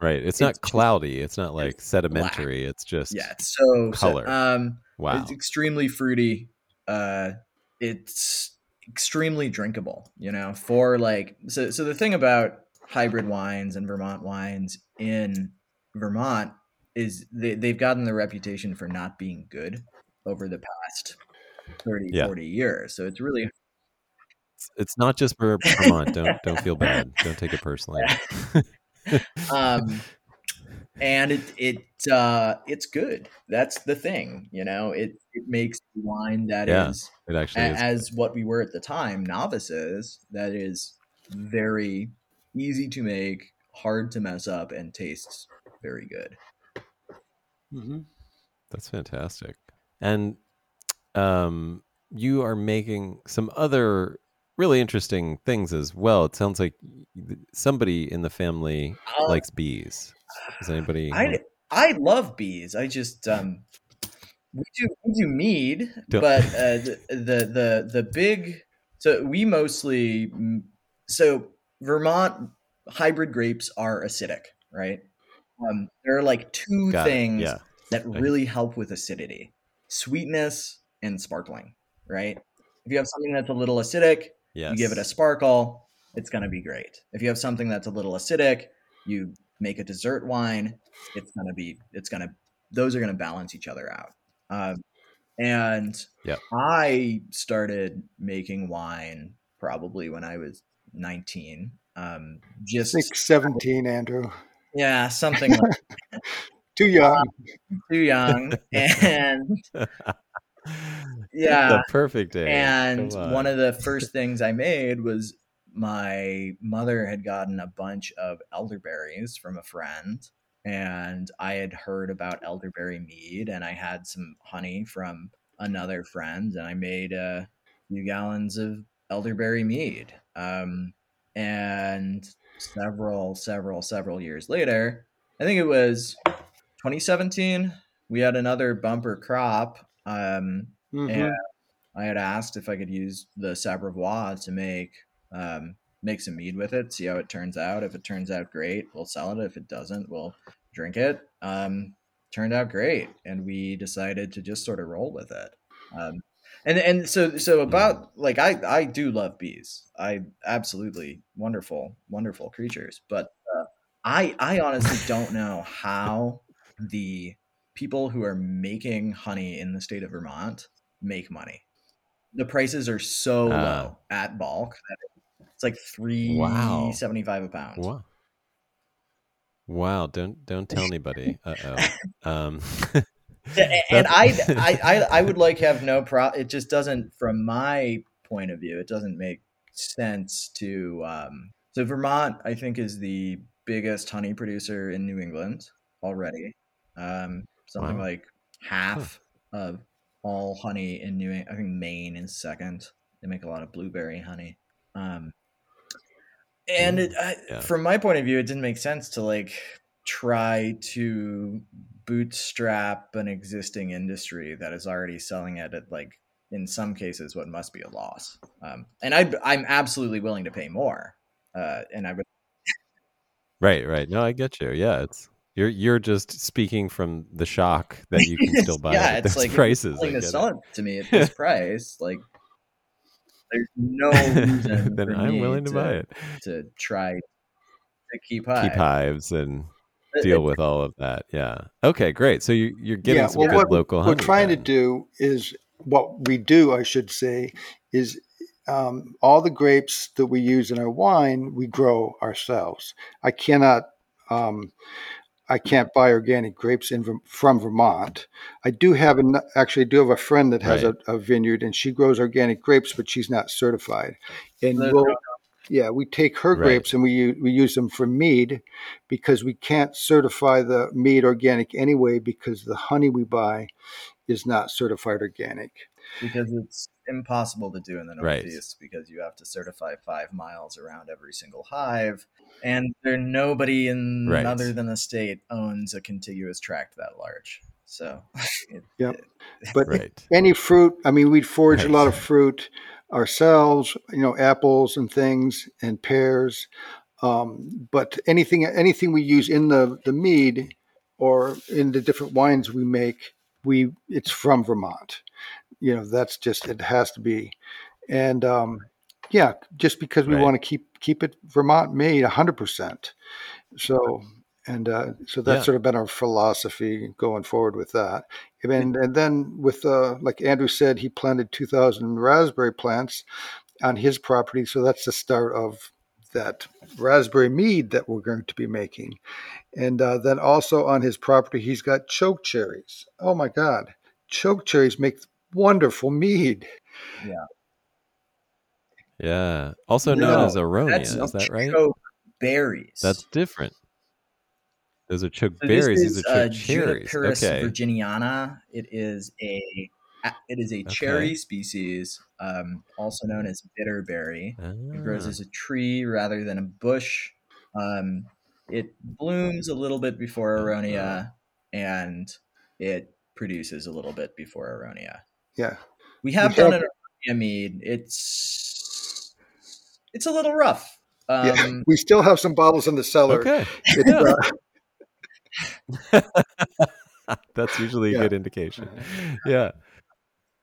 Speaker 1: right. It's
Speaker 2: it's
Speaker 1: not cloudy. It's not like
Speaker 2: black.
Speaker 1: sedimentary. It's just
Speaker 2: Yeah, it's so so-
Speaker 1: color.
Speaker 2: um,
Speaker 1: wow.
Speaker 2: It's extremely fruity. Uh, it's extremely drinkable. You know, for like so. So the thing about hybrid wines and Vermont wines in Vermont is they they've gotten the reputation for not being good over the past 30,
Speaker 1: Yeah.
Speaker 2: 40 years. So it's really
Speaker 1: It's, not just for Vermont. don't don't feel bad. Don't take it personally.
Speaker 2: um and it it uh it's good that's the thing you know it it makes wine that is
Speaker 1: Yeah, it actually
Speaker 2: a-
Speaker 1: is.
Speaker 2: as what we were at the time novices that is very easy to make hard to mess up and tastes very good
Speaker 3: hmm
Speaker 1: That's fantastic. And um, you are making some other really interesting things as well. It sounds like somebody in the family
Speaker 2: Uh,
Speaker 1: likes bees. Is anybody?
Speaker 2: i i love bees i just um we do we do mead
Speaker 1: Don't-
Speaker 2: but uh the, the the the big so we mostly so vermont hybrid grapes are acidic right um there are like two
Speaker 1: Got
Speaker 2: things
Speaker 1: Yeah.
Speaker 2: that really help with acidity sweetness and sparkling right if you have something that's a little acidic
Speaker 1: Yes.
Speaker 2: you give it a sparkle it's going to be great if you have something that's a little acidic you make a dessert wine it's going to be it's going to those are going to balance each other out um, and
Speaker 1: Yep.
Speaker 2: i started making wine probably when i was 19 um, just
Speaker 3: Six, 17, Andrew.
Speaker 2: yeah something like
Speaker 3: Too young.
Speaker 2: too young and yeah
Speaker 1: the perfect age.
Speaker 2: and
Speaker 1: Come
Speaker 2: one of the first things I made was my mother had gotten a bunch of elderberries from a friend, and I had heard about elderberry mead, and I had some honey from another friend, and I made a few gallons of elderberry mead. Um, and several, several, several years later, I think it was 2017, we had another bumper crop. Um,
Speaker 3: Mhm.
Speaker 2: and I had asked if I could use the Sabrevois to make um, make some mead with it, see how it turns out. If it turns out great, we'll sell it. If it doesn't, we'll drink it. Um, turned out great, and we decided to just sort of roll with it. Um, and and so so about like I I do love bees. I absolutely wonderful wonderful creatures, but uh, I I honestly don't know how the people who are making honey in the state of Vermont make money. The prices are so
Speaker 1: Ah.
Speaker 2: low at bulk that it's like three
Speaker 1: Wow.
Speaker 2: seventy five a pound.
Speaker 1: Wow. Wow! Don't don't tell anybody. Uh oh. Um,
Speaker 2: and I, I I would like have no problem. It just doesn't, from my point of view, it doesn't make sense to. Um, so Vermont, I think, is the biggest honey producer in New England already. Um, something
Speaker 1: Wow.
Speaker 2: like half of all honey in New. England. I think Maine is second. They make a lot of blueberry honey. Um, and it, I,
Speaker 1: Yeah.
Speaker 2: from my point of view, it didn't make sense to like try to bootstrap an existing industry that is already selling it at like in some cases what must be a loss. Um, and I, I'm absolutely willing to pay more. Uh, and I would
Speaker 1: right, right. No, I get you. Yeah, it's you're you're just speaking from the shock that you can still buy
Speaker 2: yeah,
Speaker 1: it
Speaker 2: it's like
Speaker 1: prices.
Speaker 2: To sell
Speaker 1: it.
Speaker 2: to me at this price. Like, there's no reason
Speaker 1: then
Speaker 2: for
Speaker 1: I'm
Speaker 2: me
Speaker 1: willing to, buy it.
Speaker 2: to try to keep.
Speaker 1: Keep hives and deal with all of that. Yeah. Okay, great. So you you're getting
Speaker 3: yeah,
Speaker 1: some
Speaker 3: well,
Speaker 1: good
Speaker 3: what
Speaker 1: local
Speaker 3: we're
Speaker 1: honey.
Speaker 3: trying to do is what we do, I should say, is um, all the grapes that we use in our wine, we grow ourselves. I cannot, um, I can't buy organic grapes in from Vermont. I do have an actually do have a friend that has
Speaker 1: Right.
Speaker 3: a, a vineyard, and she grows organic grapes, but she's not certified. And
Speaker 2: No,
Speaker 3: we'll,
Speaker 2: no,
Speaker 3: Yeah, we take her
Speaker 1: Right.
Speaker 3: grapes and we we use them for mead because we can't certify the mead organic anyway because the honey we buy is not certified organic.
Speaker 2: because it's impossible to do in the
Speaker 1: Right.
Speaker 2: Northeast because you have to certify five miles around every single hive, and there nobody in
Speaker 1: Right.
Speaker 2: other than the state owns a contiguous tract that large. So, it,
Speaker 3: Yep.
Speaker 2: it-
Speaker 3: But
Speaker 1: Right.
Speaker 3: any fruit, I mean, we'd forage a lot of fruit ourselves, you know, apples and things and pears. Um, but anything anything we use in the, the mead or in the different wines we make, we it's from Vermont. You know, that's just it has to be. And um, yeah, just because we
Speaker 1: Right.
Speaker 3: want to keep keep it Vermont made hundred percent. So and uh, so that's
Speaker 1: Yeah.
Speaker 3: sort of been our philosophy going forward with that. And and then with uh, like Andrew said, he planted two thousand raspberry plants on his property. So that's the start of that raspberry mead that we're going to be making. And uh, then also on his property, he's got choke cherries. Oh my God, choke cherries make wonderful mead.
Speaker 1: Yeah. Yeah. Also known
Speaker 2: No,
Speaker 1: as aronia,
Speaker 2: that's
Speaker 1: is that right?
Speaker 2: choke berries.
Speaker 1: That's different. Those are choke
Speaker 2: So this
Speaker 1: berries. These
Speaker 2: is,
Speaker 1: are choke
Speaker 2: uh,
Speaker 1: cherries.
Speaker 2: Juniperus
Speaker 1: Okay.
Speaker 2: virginiana. It is a it is a cherry species, um, also known as bitterberry. It grows
Speaker 1: Ah,
Speaker 2: as a tree rather than a bush. Um, it blooms a little bit before aronia, and it produces a little bit before aronia.
Speaker 3: Yeah.
Speaker 2: We have
Speaker 3: We
Speaker 2: done
Speaker 3: have-
Speaker 2: an aronia mead. It's it's a little rough. Um,
Speaker 3: yeah. We still have some bottles in the cellar.
Speaker 1: okay.
Speaker 3: It's, uh,
Speaker 1: That's usually a
Speaker 3: Yeah.
Speaker 1: good indication. Yeah.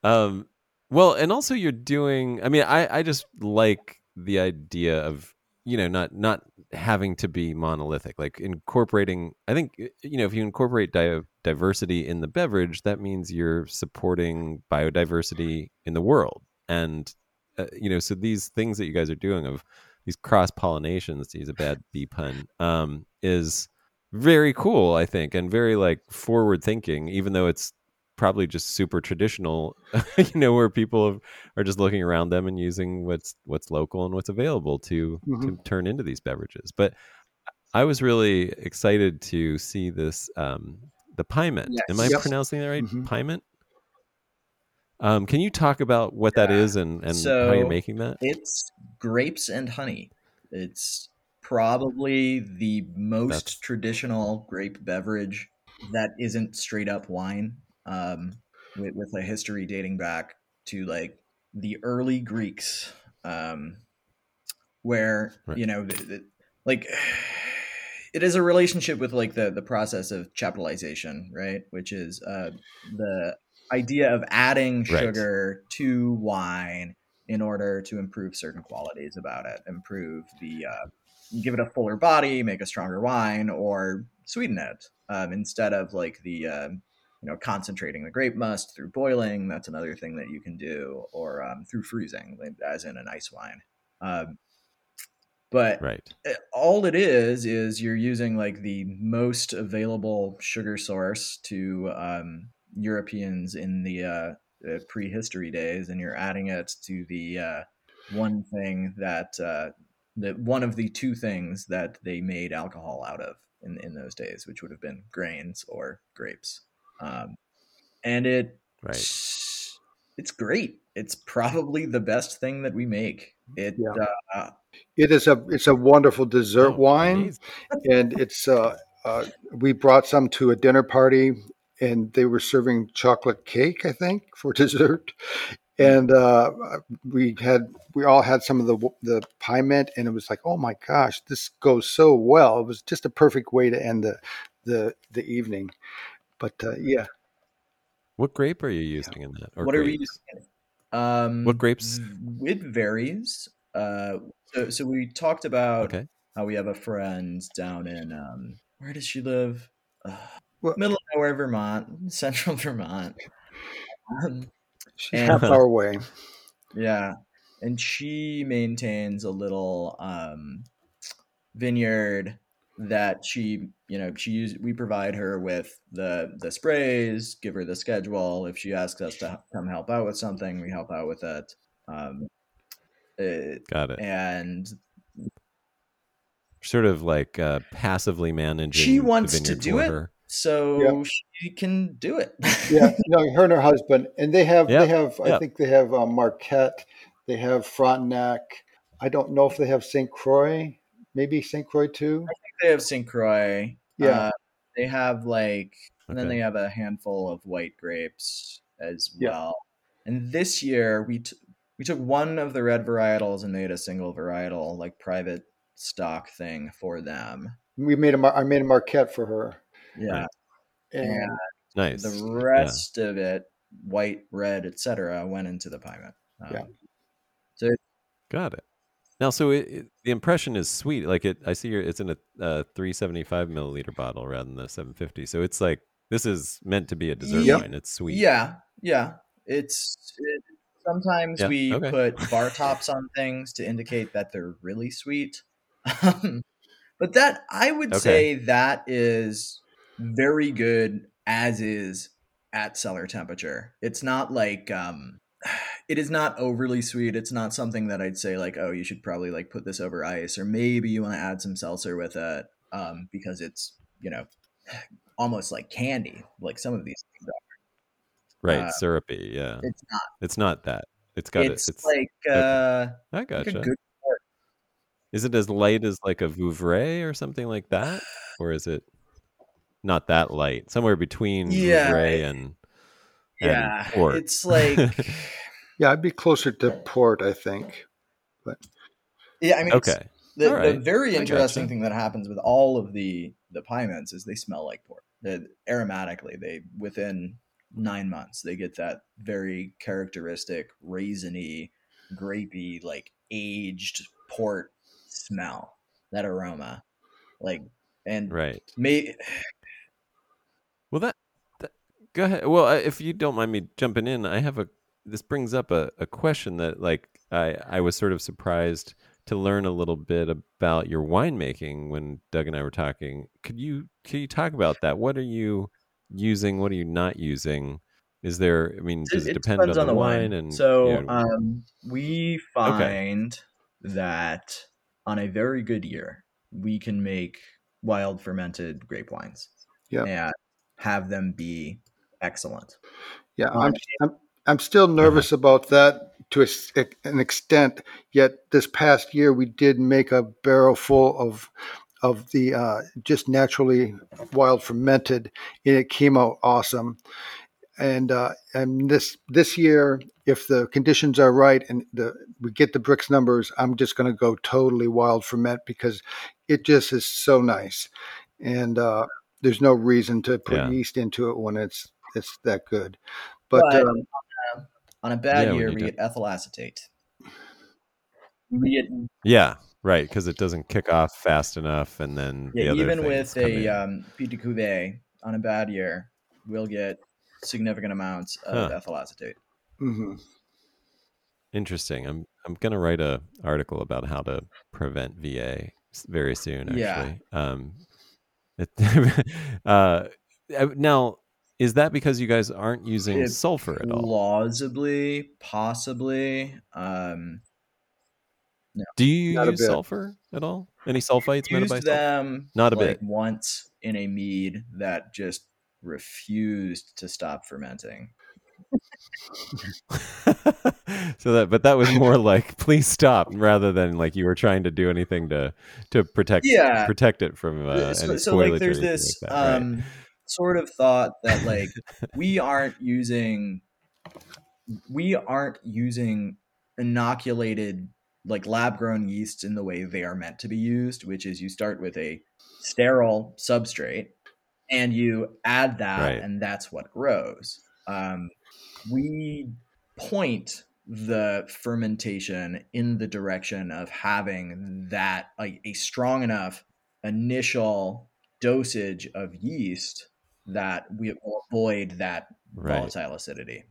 Speaker 1: Um well, and also you're doing I mean, I I just like the idea of, you know, not not having to be monolithic, like incorporating I think you know, if you incorporate di- diversity in the beverage, that means you're supporting biodiversity in the world. And uh, you know, so these things that you guys are doing of these cross pollinations, to use a bad bee pun, um, is very cool, I think, and very like forward thinking, even though it's probably just super traditional, you know, where people have, are just looking around them and using what's what's local and what's available to to
Speaker 3: Mhm.
Speaker 1: turn into these beverages. But I was really excited to see this um the piment.
Speaker 2: Yes.
Speaker 1: Am I
Speaker 3: Yep.
Speaker 1: pronouncing that right?
Speaker 3: Mhm.
Speaker 1: Piment? Um, can you talk about what that
Speaker 2: Yeah.
Speaker 1: is and, and how you're making that?
Speaker 2: It's grapes and honey. It's probably the most
Speaker 1: That's-
Speaker 2: traditional grape beverage that isn't straight up wine, um, with, with a history dating back to like the early Greeks, um, where
Speaker 1: Right.
Speaker 2: you know, the, the, like it is a relationship with like the the process of chaptalization, right? Which is uh, the idea of adding
Speaker 1: Right.
Speaker 2: sugar to wine in order to improve certain qualities about it, improve the uh, give it a fuller body, make a stronger wine, or sweeten it um, instead of like the um, you know concentrating the grape must through boiling. That's another thing that you can do, or um, through freezing, as in an ice wine. Um, but
Speaker 1: Right.
Speaker 2: all it is is you're using like the most available sugar source to um, Europeans in the uh, uh, prehistory days, and you're adding it to the uh, one thing that uh, that one of the two things that they made alcohol out of in in those days, which would have been grains or grapes, um, and it
Speaker 1: Right.
Speaker 2: it's great. It's probably the best thing that we make. It
Speaker 3: Yeah.
Speaker 2: uh,
Speaker 3: it is a it's a wonderful dessert
Speaker 1: Oh,
Speaker 3: wine. and it's uh, uh, we brought some to a dinner party and they were serving chocolate cake i think for dessert and uh, we had we all had some of the the piment and it was like oh my gosh this goes so well it was just a perfect way to end the the the evening but uh, yeah
Speaker 1: What grape are you using in that? Or
Speaker 2: what are we
Speaker 1: grapes?
Speaker 2: using? Um,
Speaker 1: What grapes?
Speaker 2: It varies. Uh, so, so we talked about
Speaker 1: Okay.
Speaker 2: how we have a friend down in um, where does she live? Uh,
Speaker 3: Well-
Speaker 2: middle of nowhere, Vermont, central Vermont. Um,
Speaker 3: she's
Speaker 2: And-
Speaker 3: half our way
Speaker 2: yeah, and she maintains a little um, vineyard that she, you know, she use. We provide her with the the sprays, give her the schedule. If she asks us to come help out with something, we help out with it. Um, it
Speaker 1: Got it.
Speaker 2: and
Speaker 1: sort of like uh, passively managing.
Speaker 2: She
Speaker 1: the
Speaker 2: wants to do it.
Speaker 1: her.
Speaker 2: So
Speaker 3: Yeah.
Speaker 2: she can do it.
Speaker 3: yeah, no, her and her husband, and they have
Speaker 1: Yep,
Speaker 3: they have I think they have uh, Marquette, they have Frontenac. I don't know if they have St. Croix, maybe St. Croix too.
Speaker 2: they have St. Croix.
Speaker 3: Yeah.
Speaker 2: Uh, they have like, and then they have a handful of white grapes as
Speaker 3: Yeah.
Speaker 2: well. And this year we t- we took one of the red varietals and made a single varietal like private stock thing for them.
Speaker 3: We made a Mar- I made a Marquette for her,
Speaker 2: Yeah.
Speaker 3: And
Speaker 1: Nice.
Speaker 2: The rest of it, white, red, etc., went into the Pyment. Um,
Speaker 3: Yeah.
Speaker 1: Got it. Now, so it, it, the impression is sweet. Like it, I see your, it's in a, uh 375 milliliter bottle rather than the 750. So it's like this is meant to be a dessert
Speaker 3: Yep.
Speaker 1: wine. It's sweet.
Speaker 2: Yeah, yeah. It's it, sometimes
Speaker 1: Yeah,
Speaker 2: we
Speaker 1: okay.
Speaker 2: put bar tops on things to indicate that they're really sweet. Um, but that I would
Speaker 1: Okay.
Speaker 2: say that is very good as is at cellar temperature. It's not like um it is not overly sweet. It's not something that I'd say like, oh, you should probably like put this over ice, or maybe you want to add some seltzer with it, um, because it's you know almost like candy, like some of these things are.
Speaker 1: Right.
Speaker 2: Uh,
Speaker 1: syrupy. Yeah.
Speaker 2: It's not.
Speaker 1: It's not that. It's got
Speaker 2: It's,
Speaker 1: it. It's
Speaker 2: like
Speaker 1: okay.
Speaker 2: uh,
Speaker 1: I
Speaker 2: like
Speaker 1: gotcha.
Speaker 2: a good
Speaker 1: Is it as light as like a Vouvray or something like that? Or is it not that light? Somewhere between
Speaker 2: Yeah,
Speaker 1: Vouvray
Speaker 2: it-
Speaker 1: and, and
Speaker 2: yeah.
Speaker 1: port.
Speaker 2: It's like
Speaker 3: yeah, I'd be closer to port, I think.
Speaker 2: But yeah. I mean,
Speaker 1: okay.
Speaker 2: The,
Speaker 1: All
Speaker 2: the very interesting
Speaker 1: gotcha.
Speaker 2: thing that happens with all of the the piments is they smell like port. They're, aromatically, they within nine months they get that very characteristic raisiny, grapey, like aged port smell. That aroma, like and
Speaker 1: Right.
Speaker 2: may
Speaker 1: Well, that, that go ahead. Well, if you don't mind me jumping in, I have a. This brings up a, a question that, like, I I was sort of surprised to learn a little bit about your winemaking when Doug and I were talking. Could you could you talk about that? What are you using? What are you not using? Is there? I mean, does it, depend on the, wine? And
Speaker 2: so
Speaker 1: you know,
Speaker 2: um, we find that on a very good year, we can make wild fermented grape wines
Speaker 3: Yep.
Speaker 2: and have them be excellent.
Speaker 3: Yeah, I'm, I'm I'm still nervous about that to a s- an extent. Yet this past year, we did make a barrel full of of the uh, just naturally wild fermented, and it came out awesome. And uh, and this this year, if the conditions are right and the we get the Brix numbers, I'm just going to go totally wild ferment because it just is so nice, and uh, there's no reason to put
Speaker 1: Yeah.
Speaker 3: yeast into it when it's it's that good. But,
Speaker 2: But-
Speaker 3: um,
Speaker 2: On a bad
Speaker 1: Yeah,
Speaker 2: year,
Speaker 1: you
Speaker 2: we
Speaker 1: do-
Speaker 2: get ethyl acetate. We get
Speaker 1: yeah, right, because it doesn't kick off fast enough, and then the
Speaker 2: yeah,
Speaker 1: other
Speaker 2: even with a um, Pied de Cuvée on a bad year, we'll get significant amounts of
Speaker 1: Huh.
Speaker 2: ethyl acetate.
Speaker 3: mhm.
Speaker 1: Interesting. I'm I'm gonna write a article about how to prevent VA very soon. Actually,
Speaker 2: Yeah.
Speaker 1: um, it, uh, uh, now is that because you guys aren't using
Speaker 2: It
Speaker 1: sulfur at all?
Speaker 2: Plausibly, possibly. Um,
Speaker 1: Do you
Speaker 3: Not a
Speaker 1: use sulfur at all? Any sulfites
Speaker 2: used
Speaker 1: metabisulfite?
Speaker 2: them
Speaker 1: Not a
Speaker 2: like
Speaker 1: bit.
Speaker 2: once in a mead that just refused to stop fermenting.
Speaker 1: so that, but that was more like, please stop, rather than like you were trying to do anything to to protect
Speaker 2: Yeah.
Speaker 1: protect it from uh,
Speaker 2: so, so like there's this
Speaker 1: like that, right?
Speaker 2: Sort of thought that like we aren't using we aren't using inoculated like lab grown yeasts in the way they are meant to be used which is you start with a sterile substrate and you add that
Speaker 1: Right.
Speaker 2: and that's what grows um, we point the fermentation in the direction of having that like a strong enough initial dosage of yeast that we will avoid that
Speaker 1: Right.
Speaker 2: volatile acidity.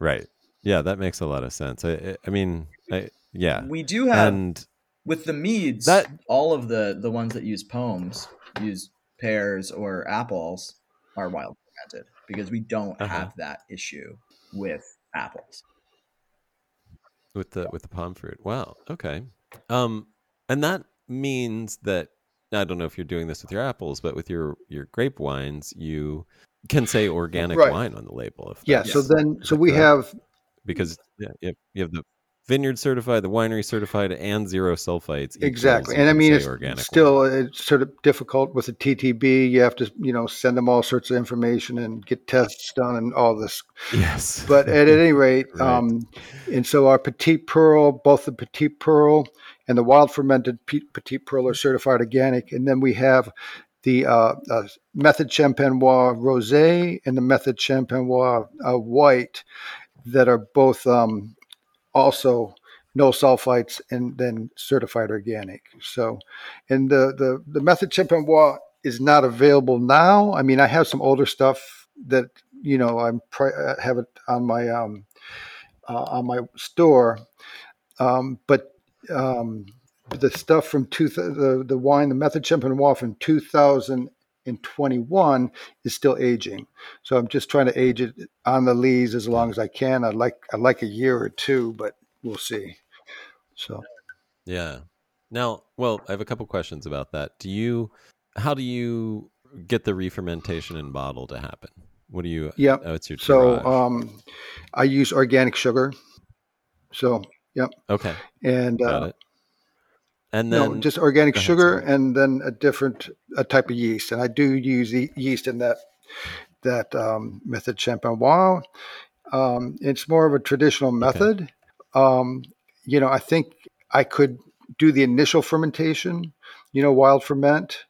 Speaker 1: Right. Yeah, that makes a lot of sense. I, I- mean, I, yeah,
Speaker 2: We do have
Speaker 1: and
Speaker 2: with the meads,
Speaker 1: That-
Speaker 2: all of the the ones that use pomes, use pears or apples, are wild fermented because we don't
Speaker 1: Uh-huh.
Speaker 2: have that issue with apples.
Speaker 1: with the with the pome fruit. Wow. Okay. Um, and that means that I don't know if you're doing this with your apples, but with your your grape wines, you can say organic
Speaker 3: Right.
Speaker 1: wine on the label. If
Speaker 3: Yeah. So then, so we have
Speaker 1: because yeah, you have the vineyard certified, the winery certified, and zero sulfites.
Speaker 3: exactly, and I mean it's
Speaker 1: organic
Speaker 3: still
Speaker 1: wine.
Speaker 3: it's sort of difficult with the TTB. You have to you know send them all sorts of information and get tests done and all this.
Speaker 1: yes,
Speaker 3: But at any rate,
Speaker 1: Right.
Speaker 3: um, and so our Petite Pearl, both the Petite Pearl and the wild fermented Pe- Petite Pearl are certified organic, and then we have the uh, uh, Method Champenois Rosé and the Method Champenois uh, White that are both um, also no sulfites and then certified organic. So, and the the the Method Champenois is not available now. I mean, I have some older stuff that you know I'm pri- uh, have it on my um, uh, on my store, um, but um, the stuff from two th- the the wine the Method Champenois from 2021 is still aging. So I'm just trying to age it on the lees as long as I can. I like I like a year or two, but we'll see. So
Speaker 1: Yeah. Now, well, I have a couple questions about that. Do you, how do you get the re-fermentation in bottle to happen? What do you?
Speaker 3: Yeah.
Speaker 1: Oh, it's your
Speaker 3: so um, I use organic sugar. So yep.
Speaker 1: okay,
Speaker 3: and
Speaker 1: got
Speaker 3: uh,
Speaker 1: it. And then
Speaker 3: no, just organic
Speaker 1: ahead,
Speaker 3: sugar and then a different a type of yeast. And I do use the yeast in that that um, method champenois. Um, it's more of a traditional method. Um, you know, I think I could do the initial fermentation. You know, wild ferment.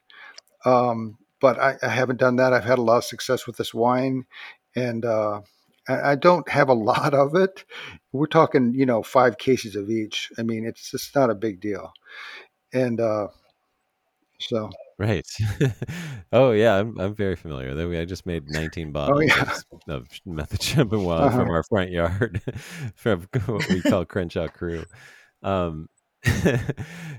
Speaker 3: Um, but I, I haven't done that. I've had a lot of success with this wine, and uh, I, don't have a lot of it. We're talking, you know, five cases of each. I mean, it's just not a big deal. And uh, so,
Speaker 1: right. oh yeah, I'm I'm very familiar. I just made 19 bottles
Speaker 3: Oh, yeah.
Speaker 1: of, of method champenois
Speaker 3: Uh-huh.
Speaker 1: from our front yard, from what we call Crenshaw Crew. Um,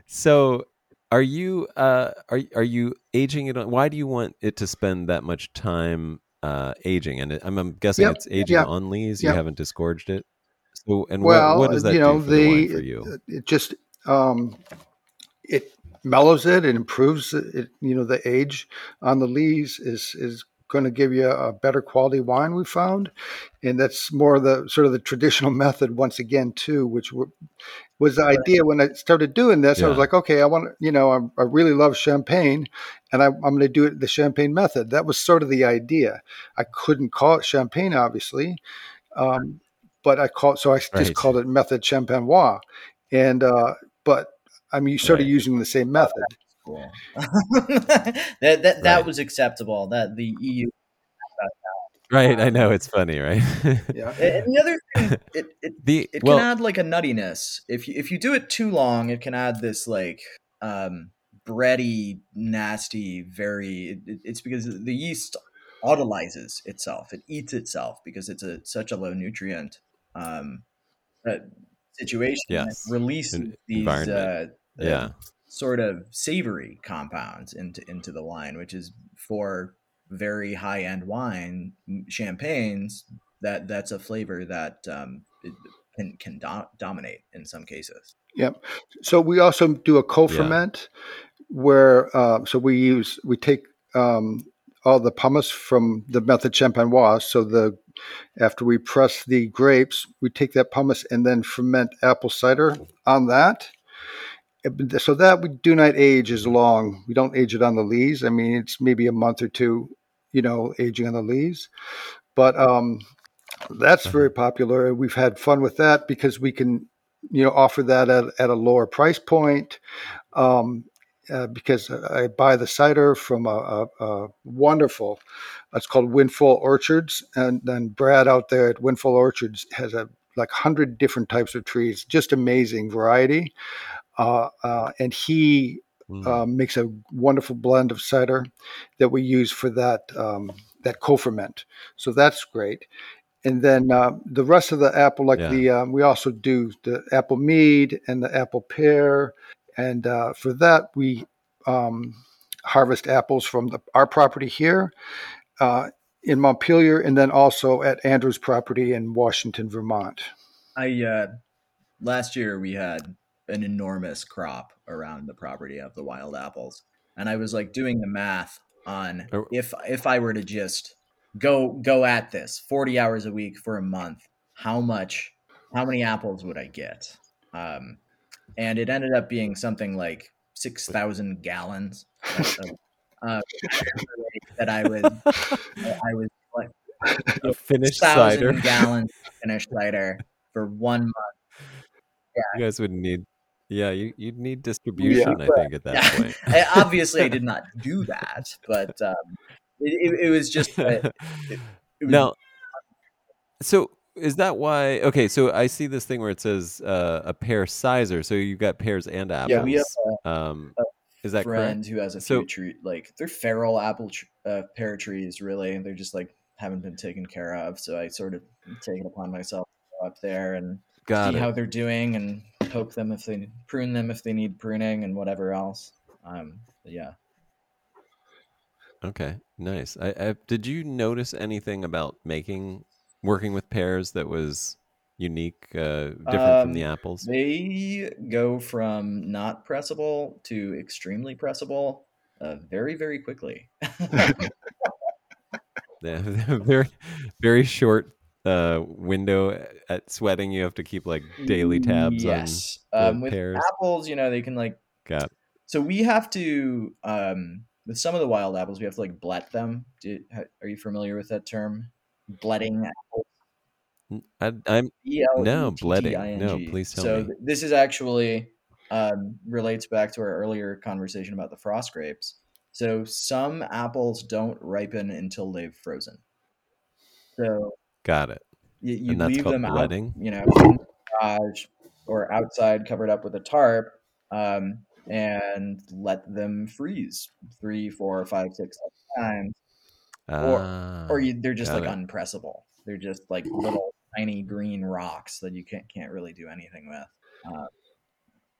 Speaker 1: so are you uh are are you aging it on why do you want it to spend that much time uh aging and I'm, I'm guessing
Speaker 3: Yep,
Speaker 1: it's aging
Speaker 3: yep,
Speaker 1: on lees you
Speaker 3: yep.
Speaker 1: haven't disgorged it so and
Speaker 3: well,
Speaker 1: what, what does that
Speaker 3: you know,
Speaker 1: do for the,
Speaker 3: the
Speaker 1: for you
Speaker 3: it just um, it mellows it. It improves it. You know, the age on the lees is is going to give you a better quality wine. We found, and that's more the sort of the traditional method once again too, which w- was the idea when I started doing this. I was like, okay, I want to, you know, I, I really love champagne, and I, I'm going to do it the champagne method. That was sort of the idea. I couldn't call it champagne, obviously. Um, but I called so I just
Speaker 1: Right.
Speaker 3: called it method champenois, and uh, but I'm sort of using the same method.
Speaker 2: Cool. that that, that
Speaker 1: Right.
Speaker 2: was acceptable. That the EU
Speaker 1: right i know it's funny right
Speaker 3: Yeah,
Speaker 2: and the other thing it, it
Speaker 1: the
Speaker 2: it
Speaker 1: well
Speaker 2: can add like a nuttiness if you if you do it too long it can add this like um bready nasty very it, it- it's because the yeast autolyzes itself it eats itself because it's a such a low nutrient um uh, situation that
Speaker 1: Yes.
Speaker 2: release
Speaker 1: En-
Speaker 2: these
Speaker 1: environment.
Speaker 2: uh, uh,
Speaker 1: yeah
Speaker 2: sort of savory compounds into into the wine, which is for very high end wine champagnes. That that's a flavor that um, can can do- dominate in some cases.
Speaker 3: Yep. So we also do a co-ferment where uh, so we use we take um, all the pomace from the method champenois. So the after we press the grapes, we take that pomace and then ferment apple cider on that. So that we do not age as long. We don't age it on the lees. I mean, it's maybe a month or two, you know, aging on the lees. But um, that's very popular. We've had fun with that because we can, you know, offer that at, at a lower price point. Um, uh, because I buy the cider from a, a, a wonderful, it's called Windfall Orchards, and then Brad out there at Windfall Orchards has a like hundred different types of trees, just amazing variety. Uh, uh, and he
Speaker 1: Mm.
Speaker 3: uh, makes a wonderful blend of cider that we use for that um, that co-ferment. So that's great. And then uh, the rest of the apple, like
Speaker 1: Yeah.
Speaker 3: the um, we also do the apple mead and the apple pear, and uh, for that we um, harvest apples from the, our property here uh, in Montpelier, and then also at Andrew's property in Washington, Vermont.
Speaker 2: I uh, last year we had an enormous crop around the property of the wild apples. And I was like doing the math on
Speaker 1: Oh.
Speaker 2: if if I were to just go go at this 40 hours a week for a month, how much how many apples would I get? Um, and it ended up being something like 6,000 gallons of, uh, that I was I was like
Speaker 1: A finished cider.
Speaker 2: gallons of finished cider for one month.
Speaker 1: You guys would need, yeah, you you'd need distribution. I think at that
Speaker 2: Yeah.
Speaker 1: point.
Speaker 2: I, obviously, I did not do that, but um, it, it, it was just that it was-
Speaker 1: now, so is that why? Okay, so I see this thing where it says uh, a pear sizer. So you've got pears and apples.
Speaker 2: yeah, we have
Speaker 1: um,
Speaker 2: a
Speaker 1: is that
Speaker 2: friend
Speaker 1: correct?
Speaker 2: who has a
Speaker 1: So-
Speaker 2: few tree like they're feral apple tr- uh, pear trees. Really, they're just like haven't been taken care of. So I sort of take it upon myself to go up there and
Speaker 1: Got
Speaker 2: see
Speaker 1: it.
Speaker 2: how they're doing and poke them if they prune them if they need pruning and whatever else. Um, yeah.
Speaker 1: Okay, nice. I, I did you notice anything about making working with pears that was unique, uh, different from the
Speaker 2: Um,
Speaker 1: apples?
Speaker 2: They go from not pressable to extremely pressable uh, very, very quickly.
Speaker 1: Yeah, very very short uh, window at sweating. You have to keep like daily tabs
Speaker 2: yes.
Speaker 1: on.
Speaker 2: Um, with
Speaker 1: pears.
Speaker 2: apples, you know, they can like.
Speaker 1: Got
Speaker 2: So we have to, um, with some of the wild apples, we have to like blet them. Do, are you familiar with that term? Bletting apples.
Speaker 1: I, I'm No, bletting. No, please tell
Speaker 2: so
Speaker 1: me.
Speaker 2: So this is actually um, relates back to our earlier conversation about the frost grapes. So some apples don't ripen until they've frozen. So
Speaker 1: got it.
Speaker 2: you, you
Speaker 1: And
Speaker 2: leave them
Speaker 1: bletting?
Speaker 2: out, you know, in the garage or outside, covered up with a tarp, um, and let them freeze three, four, five, six times Or-
Speaker 1: Ah,
Speaker 2: or you, they're just like
Speaker 1: it.
Speaker 2: unpressable. They're just like little tiny green rocks that you can't can't really do anything with. Uh,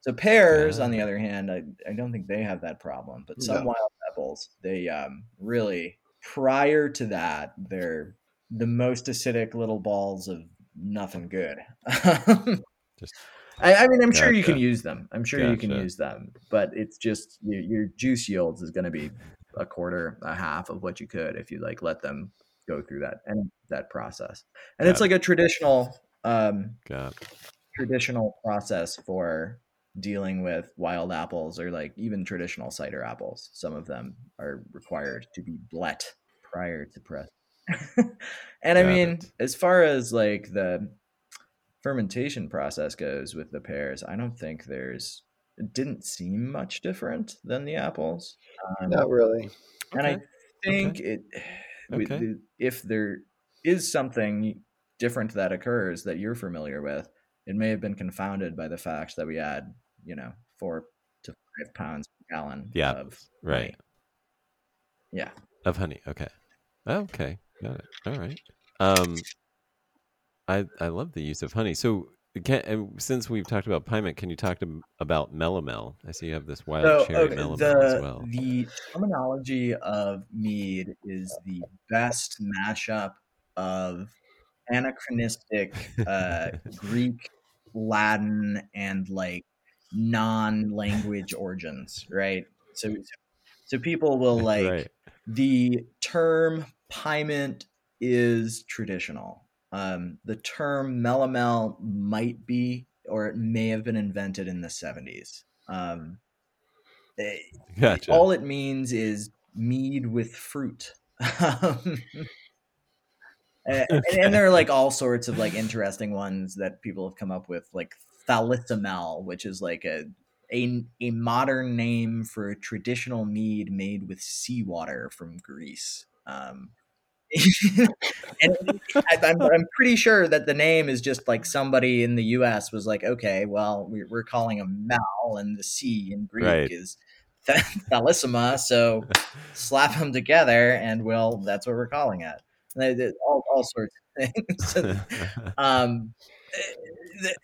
Speaker 2: so pears, on the other hand, I, I don't think they have that problem. But some
Speaker 3: No.
Speaker 2: wild apples, they um, really prior to that, they're the most acidic little balls of nothing good.
Speaker 1: Just-
Speaker 2: I, I mean, I'm sure you can use them. I'm sure you can use them, but it's just your, your juice yields is going to be a quarter, a half of what you could if you like let them go through that and that process. And it's
Speaker 1: Got
Speaker 2: like a traditional, um,
Speaker 1: got
Speaker 2: traditional process for dealing with wild apples or like even traditional cider apples. Some of them are required to be blet prior to press. And I
Speaker 1: Got
Speaker 2: mean,
Speaker 1: it.
Speaker 2: as far as like the fermentation process goes with the pears, I don't think there's it didn't seem much different than the apples. Um,
Speaker 3: Not really.
Speaker 2: and I
Speaker 1: Okay.
Speaker 2: think it
Speaker 1: Okay.
Speaker 2: the- if there is something different that occurs that you're familiar with, it may have been confounded by the fact that we add, you know, four to five pounds per gallon
Speaker 1: Yeah,
Speaker 2: of
Speaker 1: right.
Speaker 2: honey. Yeah.
Speaker 1: of honey. Okay, okay, got it. All right. Um, I I love the use of honey. So. Can, and since we've talked about piment, can you talk to, about melomel? I see you have this wild
Speaker 2: So
Speaker 1: cherry
Speaker 2: okay,
Speaker 1: melomel
Speaker 2: the
Speaker 1: as well.
Speaker 2: the terminology of mead is the best mashup of anachronistic uh, Greek, Latin, and like non-language origins, right? So, so people will like
Speaker 1: right.
Speaker 2: the term piment is traditional. Um, the term melomel might be, or it may have been invented in the 70s. Um, eh,
Speaker 1: Gotcha.
Speaker 2: all it means is mead with fruit. Um, and, and there are like all sorts of like interesting ones that people have come up with, like thalassomel, which is like a a, a modern name for a traditional mead made with seawater from Greece. Um, and I, I'm, I'm pretty sure that the name is just like somebody in the U.S. was like, okay, well, we're, we're calling them Mal, and the sea in Greek
Speaker 1: Right.
Speaker 2: is th- Thalissima, so slap them together, and well, that's what we're calling it. And they- they- all, all sorts of things. um, it,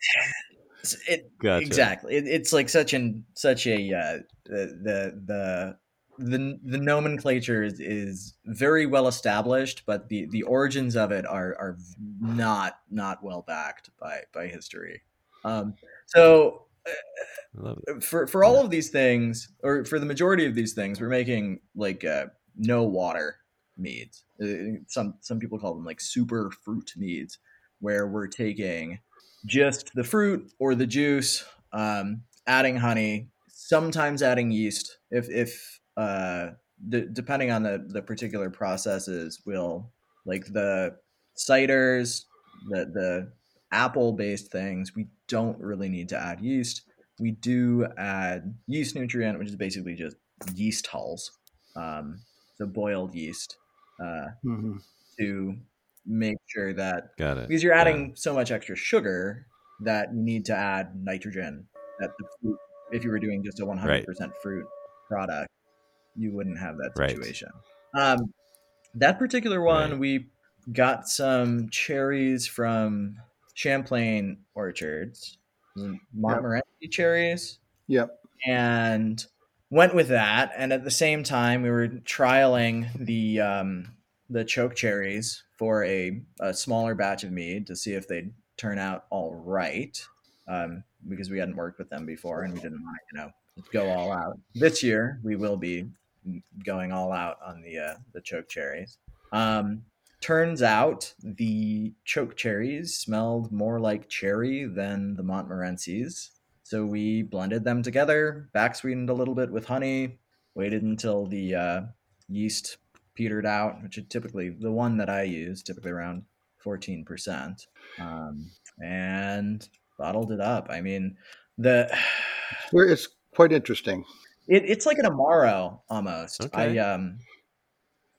Speaker 2: it,
Speaker 1: Gotcha.
Speaker 2: Exactly. It, it's like such an such a uh, the the the the nomenclature is, is very well established, but the the origins of it are are not not well backed by by history. Um, so for for all of these things, or for the majority of these things, we're making like uh, no water meads. Uh, some some people call them like super fruit meads, where we're taking just the fruit or the juice, um, adding honey, sometimes adding yeast. If if uh, d- depending on the the particular processes, will like the ciders, the the apple based things, we don't really need to add yeast. We do add yeast nutrient, which is basically just yeast hulls, um, so boiled yeast, uh, mm-hmm. to make sure that
Speaker 1: got it
Speaker 2: because you're adding yeah. so much extra sugar that you need to add nitrogen. That the fruit, if you were doing just a 100% right. fruit product, you wouldn't have that situation. Right. Um, that particular one, right. we got some cherries from Champlain Orchards, Montmorency yep. cherries.
Speaker 3: Yep.
Speaker 2: And went with that. And at the same time, we were trialing the um, the choke cherries for a, a smaller batch of mead to see if they'd turn out all right. Um, because we hadn't worked with them before and we didn't want to, you know, go all out. This year, we will be going all out on the uh, the choke cherries. Um, turns out the choke cherries smelled more like cherry than the Montmorencies, So we blended them together, back sweetened a little bit with honey, waited until the uh, yeast petered out, which is typically the one that I use, typically around 14%, um, and bottled it up. I mean, the.
Speaker 3: It's quite interesting.
Speaker 2: It, it's like an Amaro almost. Okay. I um,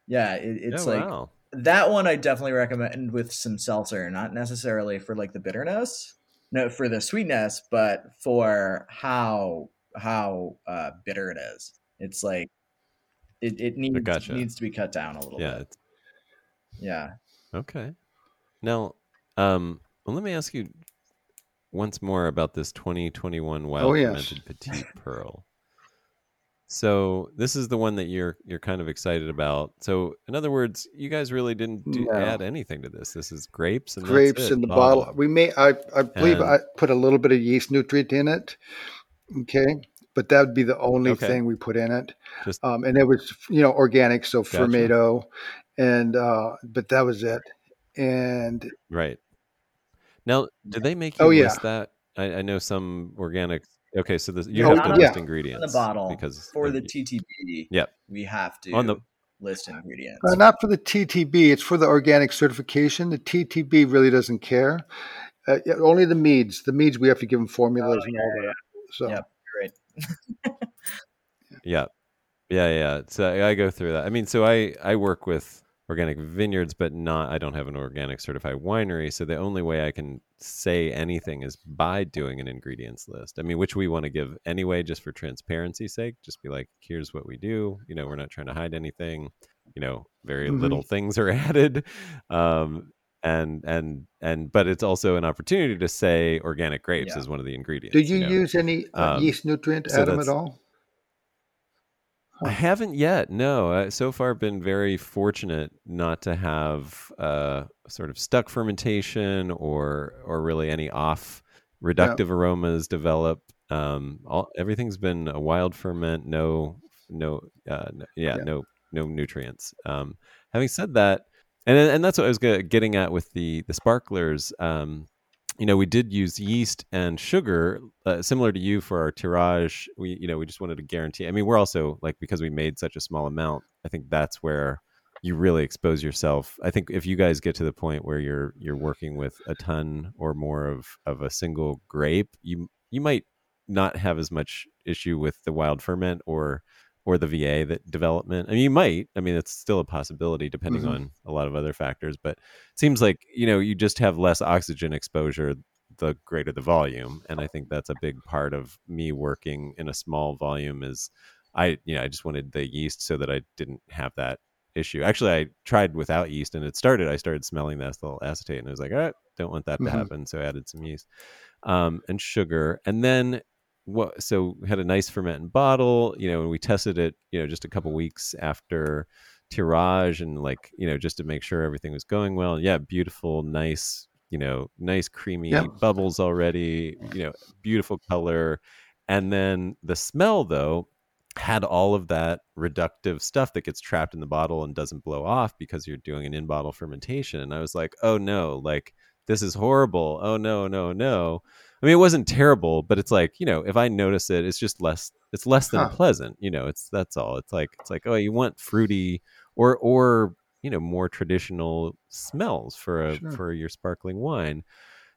Speaker 2: yeah, it, it's oh, like wow. that one. I definitely recommend with some seltzer, not necessarily for like the bitterness, no, for the sweetness, but for how how uh, bitter it is. It's like it, it needs gotcha. needs to be cut down a little yeah, bit. Yeah.
Speaker 1: Okay. Now, um, well, let me ask you once more about this 2021 wild oh, yes. fermented petite pearl. So this is the one that you're you're kind of excited about. So in other words, you guys really didn't do, no. add anything to this. This is grapes and
Speaker 3: grapes in the bottle. bottle. We may I I believe and, I put a little bit of yeast nutrient in it. Okay, but that would be the only okay. thing we put in it. Just, um, and it was you know organic, so gotcha. Fermaid O, and uh, but that was it. And
Speaker 1: right now, do they make you oh, list yeah. that? I, I know some organic Okay, so this, you have to list ingredients
Speaker 2: on the bottle because for the TTB.
Speaker 1: Yep,
Speaker 2: we have to on the list ingredients.
Speaker 3: Uh, not for the TTB; it's for the organic certification. The TTB really doesn't care. Uh, only the meads. The meads we have to give them formulas oh, and all that. So,
Speaker 2: yep, right.
Speaker 1: yeah, yeah, yeah. So I go through that. I mean, so I I work with organic vineyards, but not, I don't have an organic certified winery. So the only way I can say anything is by doing an ingredients list. I mean, which we want to give anyway, just for transparency's sake. Just be like, here's what we do. You know, we're not trying to hide anything. You know, very mm-hmm. little things are added. Um, and and and but it's also an opportunity to say organic grapes yeah. is one of the ingredients.
Speaker 3: Did you, you know? use any uh, um, yeast nutrient, so Adam, at all?
Speaker 1: I haven't yet. No, I, so far been very fortunate not to have uh, sort of stuck fermentation or or really any off reductive yeah. aromas develop. Um, all everything's been a wild ferment. No, no, uh, yeah, yeah, no, no nutrients. Um, having said that, and and that's what I was getting at with the the sparklers. Um, you know, we did use yeast and sugar, uh, similar to you for our tirage. We, you know, we just wanted to guarantee. I mean, we're also like because we made such a small amount. I think that's where you really expose yourself. I think if you guys get to the point where you're you're working with a ton or more of of a single grape, you you might not have as much issue with the wild ferment or or the VA that development. I mean, you might. I mean, it's still a possibility depending mm-hmm. on a lot of other factors. But it seems like you know you just have less oxygen exposure the greater the volume, and I think that's a big part of me working in a small volume. Is I you know I just wanted the yeast so that I didn't have that issue. Actually, I tried without yeast, and it started. I started smelling the ethyl acetate, and I was like, "I don't want that to mm-hmm. happen." So I added some yeast um, and sugar, and then what so we had a nice fermenting bottle you know and we tested it you know just a couple weeks after tirage and like you know just to make sure everything was going well yeah beautiful nice you know, nice creamy
Speaker 3: Yep.
Speaker 1: bubbles already, you know, beautiful color. And then the smell though had all of that reductive stuff that gets trapped in the bottle and doesn't blow off because you're doing an in bottle fermentation. And I was like, oh no, like this is horrible. Oh no, no, no. I mean, it wasn't terrible, but it's like you know, if I notice it, it's just less. It's less than
Speaker 3: Huh.
Speaker 1: pleasant. You know, it's that's all. It's like it's like oh, you want fruity or or you know more traditional smells for a
Speaker 3: Sure.
Speaker 1: for your sparkling wine.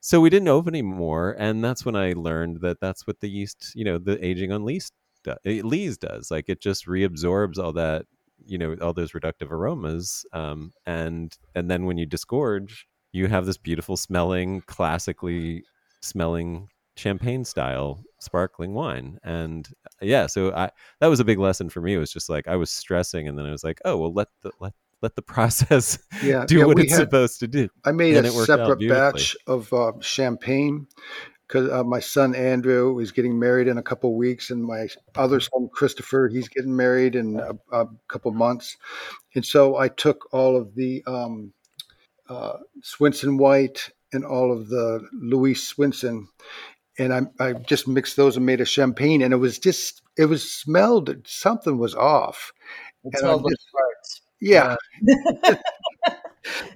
Speaker 1: So we didn't open anymore, and that's when I learned that that's what the yeast, you know, the aging on lees do, eh, lees does. Like it just reabsorbs all that, you know, all those reductive aromas, um, and and then when you disgorge, you have this beautiful smelling, classically smelling champagne style sparkling wine. And yeah, so I that was a big lesson for me. It was just like I was stressing, and then I was like, oh well, let the let let the process
Speaker 3: Yeah,
Speaker 1: do
Speaker 3: yeah,
Speaker 1: what it's
Speaker 3: had-
Speaker 1: supposed to do.
Speaker 3: I made
Speaker 1: and
Speaker 3: a
Speaker 1: it worked out
Speaker 3: separate batch of uh, champagne because uh, my son Andrew is getting married in a couple weeks, and my other son Christopher he's getting married in a, a couple months, and so I took all of the um, uh, Swenson White and all of the Louise Swenson, and I, I just mixed those and made a champagne, and it was just it was smelled something was off.
Speaker 4: It
Speaker 3: And
Speaker 4: smells
Speaker 3: I'm
Speaker 4: like
Speaker 3: just-
Speaker 4: farts.
Speaker 3: Yeah,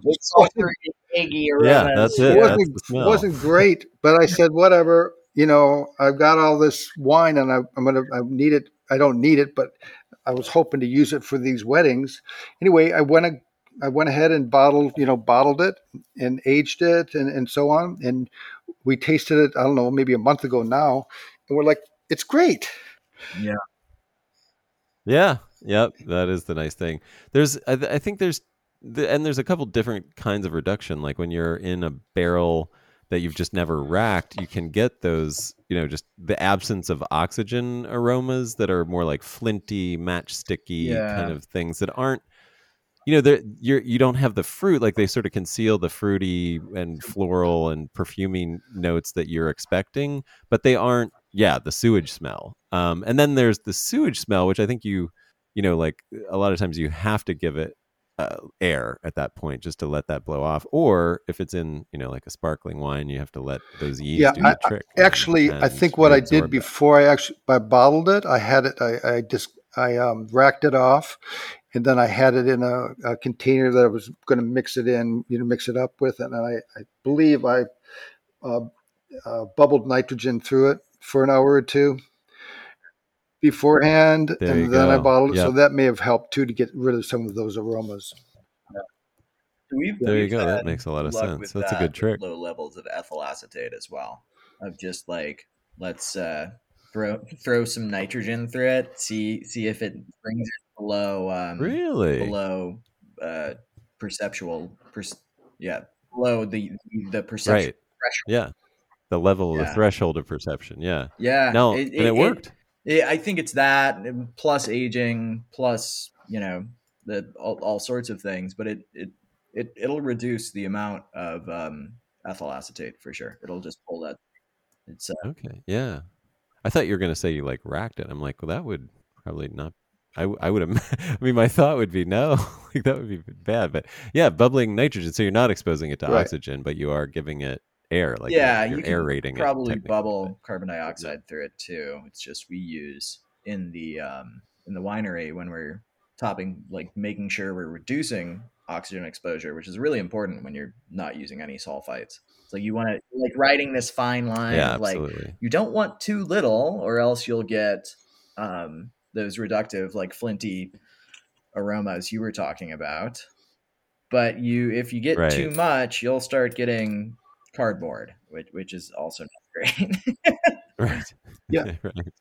Speaker 4: It's sulfury, eggy aromas.
Speaker 1: Yeah, that's it.
Speaker 3: it wasn't
Speaker 1: the smell.
Speaker 3: wasn't great, but I said whatever. You know, I've got all this wine, and I, I'm gonna I need it. I don't need it, but I was hoping to use it for these weddings. Anyway, I went a- I went ahead and bottled you know bottled it and aged it and and so on, and we tasted it. I don't know, maybe a month ago now, and we're like, it's great.
Speaker 1: Yeah. Yeah. Yep. That is the nice thing. There's, I, th- I think there's, the, and there's a couple different kinds of reduction. Like when you're in a barrel that you've just never racked, you can get those, you know, just the absence of oxygen aromas that are more like flinty, matchsticky
Speaker 2: Yeah.
Speaker 1: kind of things that aren't, you know, you're, you don't have the fruit. Like they sort of conceal the fruity and floral and perfuming notes that you're expecting, but they aren't, yeah, the sewage smell. Um, and then there's the sewage smell, which I think you, you know, like a lot of times you have to give it uh, air at that point just to let that blow off. Or if it's in, you know, like a sparkling wine, you have to let those yeast
Speaker 3: Yeah,
Speaker 1: do the
Speaker 3: I- I-
Speaker 1: trick.
Speaker 3: Actually, I think what I did
Speaker 1: that.
Speaker 3: before I actually I bottled it, I had it. I, I just I um, racked it off, and then I had it in a, a container that I was going to mix it in, you know, mix it up with, and I, I believe I uh, uh, bubbled nitrogen through it for an hour or two beforehand,
Speaker 1: There
Speaker 3: and then I bottled it. So that may have helped too to get rid of some of those aromas.
Speaker 2: We've,
Speaker 1: There you go. That
Speaker 2: had
Speaker 1: makes a lot of sense.
Speaker 2: with
Speaker 1: That's a good trick.
Speaker 2: Low levels of ethyl acetate as well. Of just like let's uh, throw throw some nitrogen through it. See see if it brings it below um,
Speaker 1: Really?
Speaker 2: below uh, perceptual. Per- yeah, below the the perception
Speaker 1: Right.
Speaker 2: threshold.
Speaker 1: Yeah. The level, of
Speaker 2: the
Speaker 1: threshold of perception. Yeah.
Speaker 2: Yeah,
Speaker 1: No, and it, worked.
Speaker 2: it- I think it's that plus aging, plus you know the all, all sorts of things, but it it it it'll reduce the amount of um, ethyl acetate for sure. It'll just pull that. It's uh,
Speaker 1: Okay. Yeah. I thought you were going to say you like racked it. I'm like, well, that would probably not. I, I would have. I mean, my thought would be no, like that would be bad. But yeah, bubbling nitrogen. So you're not exposing it to
Speaker 3: Right.
Speaker 1: oxygen, but you are giving it air. Like
Speaker 2: yeah,
Speaker 1: you're,
Speaker 2: you
Speaker 1: you're
Speaker 2: can
Speaker 1: aerating it.
Speaker 2: probably bubble carbon dioxide through it too. It's just we use in the um, in the winery when we're topping, like making sure we're reducing oxygen exposure, which is really important when you're not using any sulfites. So you want to like riding this fine line,
Speaker 1: Yeah,
Speaker 2: like
Speaker 1: absolutely.
Speaker 2: you don't want too little, or else you'll get um, those reductive, like flinty aromas you were talking about. But you, if you get too much, you'll start getting cardboard, which which is also not great.
Speaker 1: Right.
Speaker 3: Yeah.
Speaker 1: right.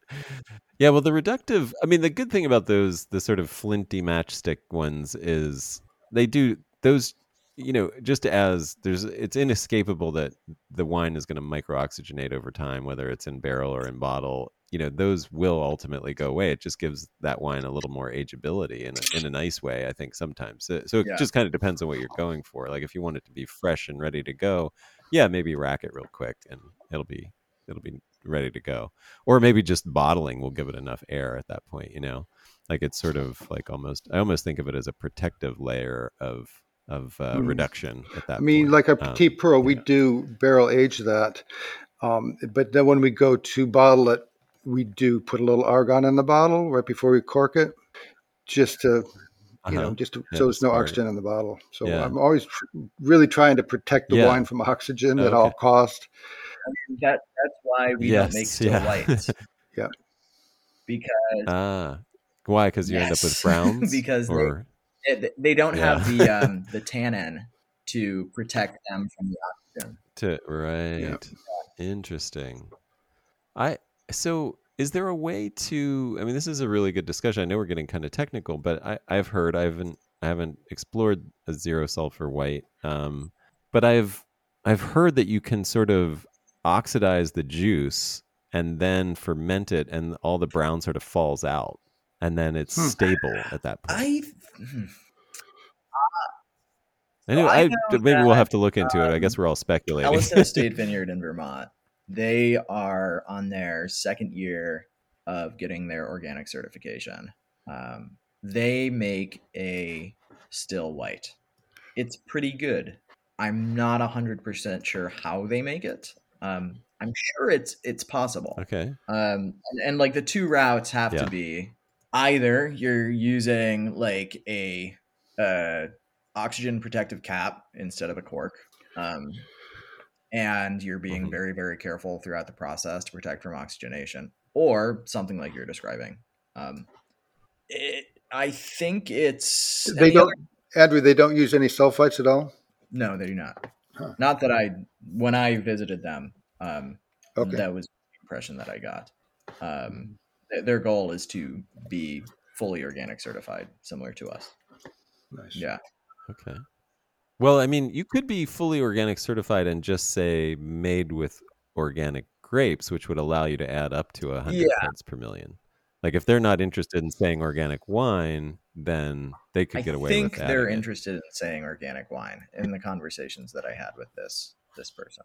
Speaker 1: Yeah. Well, the reductive, I mean, the good thing about those, the sort of flinty matchstick ones is they do those, you know, just as there's, it's inescapable that the wine is going to micro oxygenate over time, whether it's in barrel or in bottle. You know, those will ultimately go away. It just gives that wine a little more ageability in a, in a nice way, I think, sometimes. So, so it
Speaker 2: Yeah.
Speaker 1: just kind of depends on what you're going for. Like if you want it to be fresh and ready to go, yeah, maybe rack it real quick and it'll be, it'll be ready to go or maybe just bottling will give it enough air at that point you know like it's sort of like almost i almost think of it as a protective layer of of uh,
Speaker 3: Mhm.
Speaker 1: reduction at that.
Speaker 3: I mean,
Speaker 1: point.
Speaker 3: like a
Speaker 1: Um,
Speaker 3: Petite Pearl, we do barrel age that, um, but then when we go to bottle it, we do put a little argon in the bottle right before we cork it, just to you
Speaker 1: Uh-huh.
Speaker 3: know, just to,
Speaker 1: Yeah,
Speaker 3: so there's no
Speaker 1: smart.
Speaker 3: oxygen in the bottle. So
Speaker 1: Yeah.
Speaker 3: I'm always tr- really trying to protect the
Speaker 1: Yeah.
Speaker 3: wine from oxygen
Speaker 1: Oh,
Speaker 3: at all
Speaker 1: okay.
Speaker 3: cost.
Speaker 2: That that's why we don't make
Speaker 1: Yes,
Speaker 2: still
Speaker 1: yeah.
Speaker 2: whites.
Speaker 3: Yeah.
Speaker 2: Because
Speaker 1: ah, why? Because you end up with browns,
Speaker 2: Because they-
Speaker 1: or
Speaker 2: it, they don't have the um, the tannin to protect them from the oxygen.
Speaker 1: to right. Interesting. I so is there a way to? I mean, this is a really good discussion. I know we're getting kind of technical, but I, I've heard I haven't I haven't explored a zero sulfur white, um, but I've I've heard that you can sort of oxidize the juice and then ferment it, and all the brown sort of falls out, and then it's
Speaker 3: Hmm.
Speaker 1: stable at that point.
Speaker 2: I hmm,
Speaker 1: Anyway,
Speaker 2: I
Speaker 1: I,
Speaker 2: know
Speaker 1: maybe we'll have to look into it. I
Speaker 2: um,
Speaker 1: guess we're all speculating.
Speaker 2: Ellison Estate Vineyard in Vermont. They are on their second year of getting their organic certification. Um, they make a still white. It's pretty good. I'm not hundred percent sure how they make it. Um, I'm sure it's it's possible.
Speaker 1: okay.
Speaker 2: Um, and, and like the two routes have
Speaker 1: Yeah.
Speaker 2: to be either you're using like a uh, oxygen protective cap instead of a cork, um, and you're being
Speaker 1: Mhm.
Speaker 2: very very careful throughout the process to protect from oxygenation, or something like you're describing. Um, it, I think it's
Speaker 3: They don't,
Speaker 2: other-
Speaker 3: Andrew. They don't use any sulfites at all.
Speaker 2: no, they do not.
Speaker 3: Huh.
Speaker 2: Not that I when I visited them. Um,
Speaker 3: Okay.
Speaker 2: that was the impression that I got. Um, th- their goal is to be fully organic certified, similar to us.
Speaker 3: nice.
Speaker 2: Yeah,
Speaker 1: Okay. Well, I mean, you could be fully organic certified and just say made with organic grapes, which would allow you to add up to a hundred
Speaker 2: Yeah.
Speaker 1: parts per million. Like if they're not interested in saying organic wine, then they could
Speaker 2: I
Speaker 1: get away with that.
Speaker 2: I think they're interested in saying organic wine in the conversations that I had with this this person.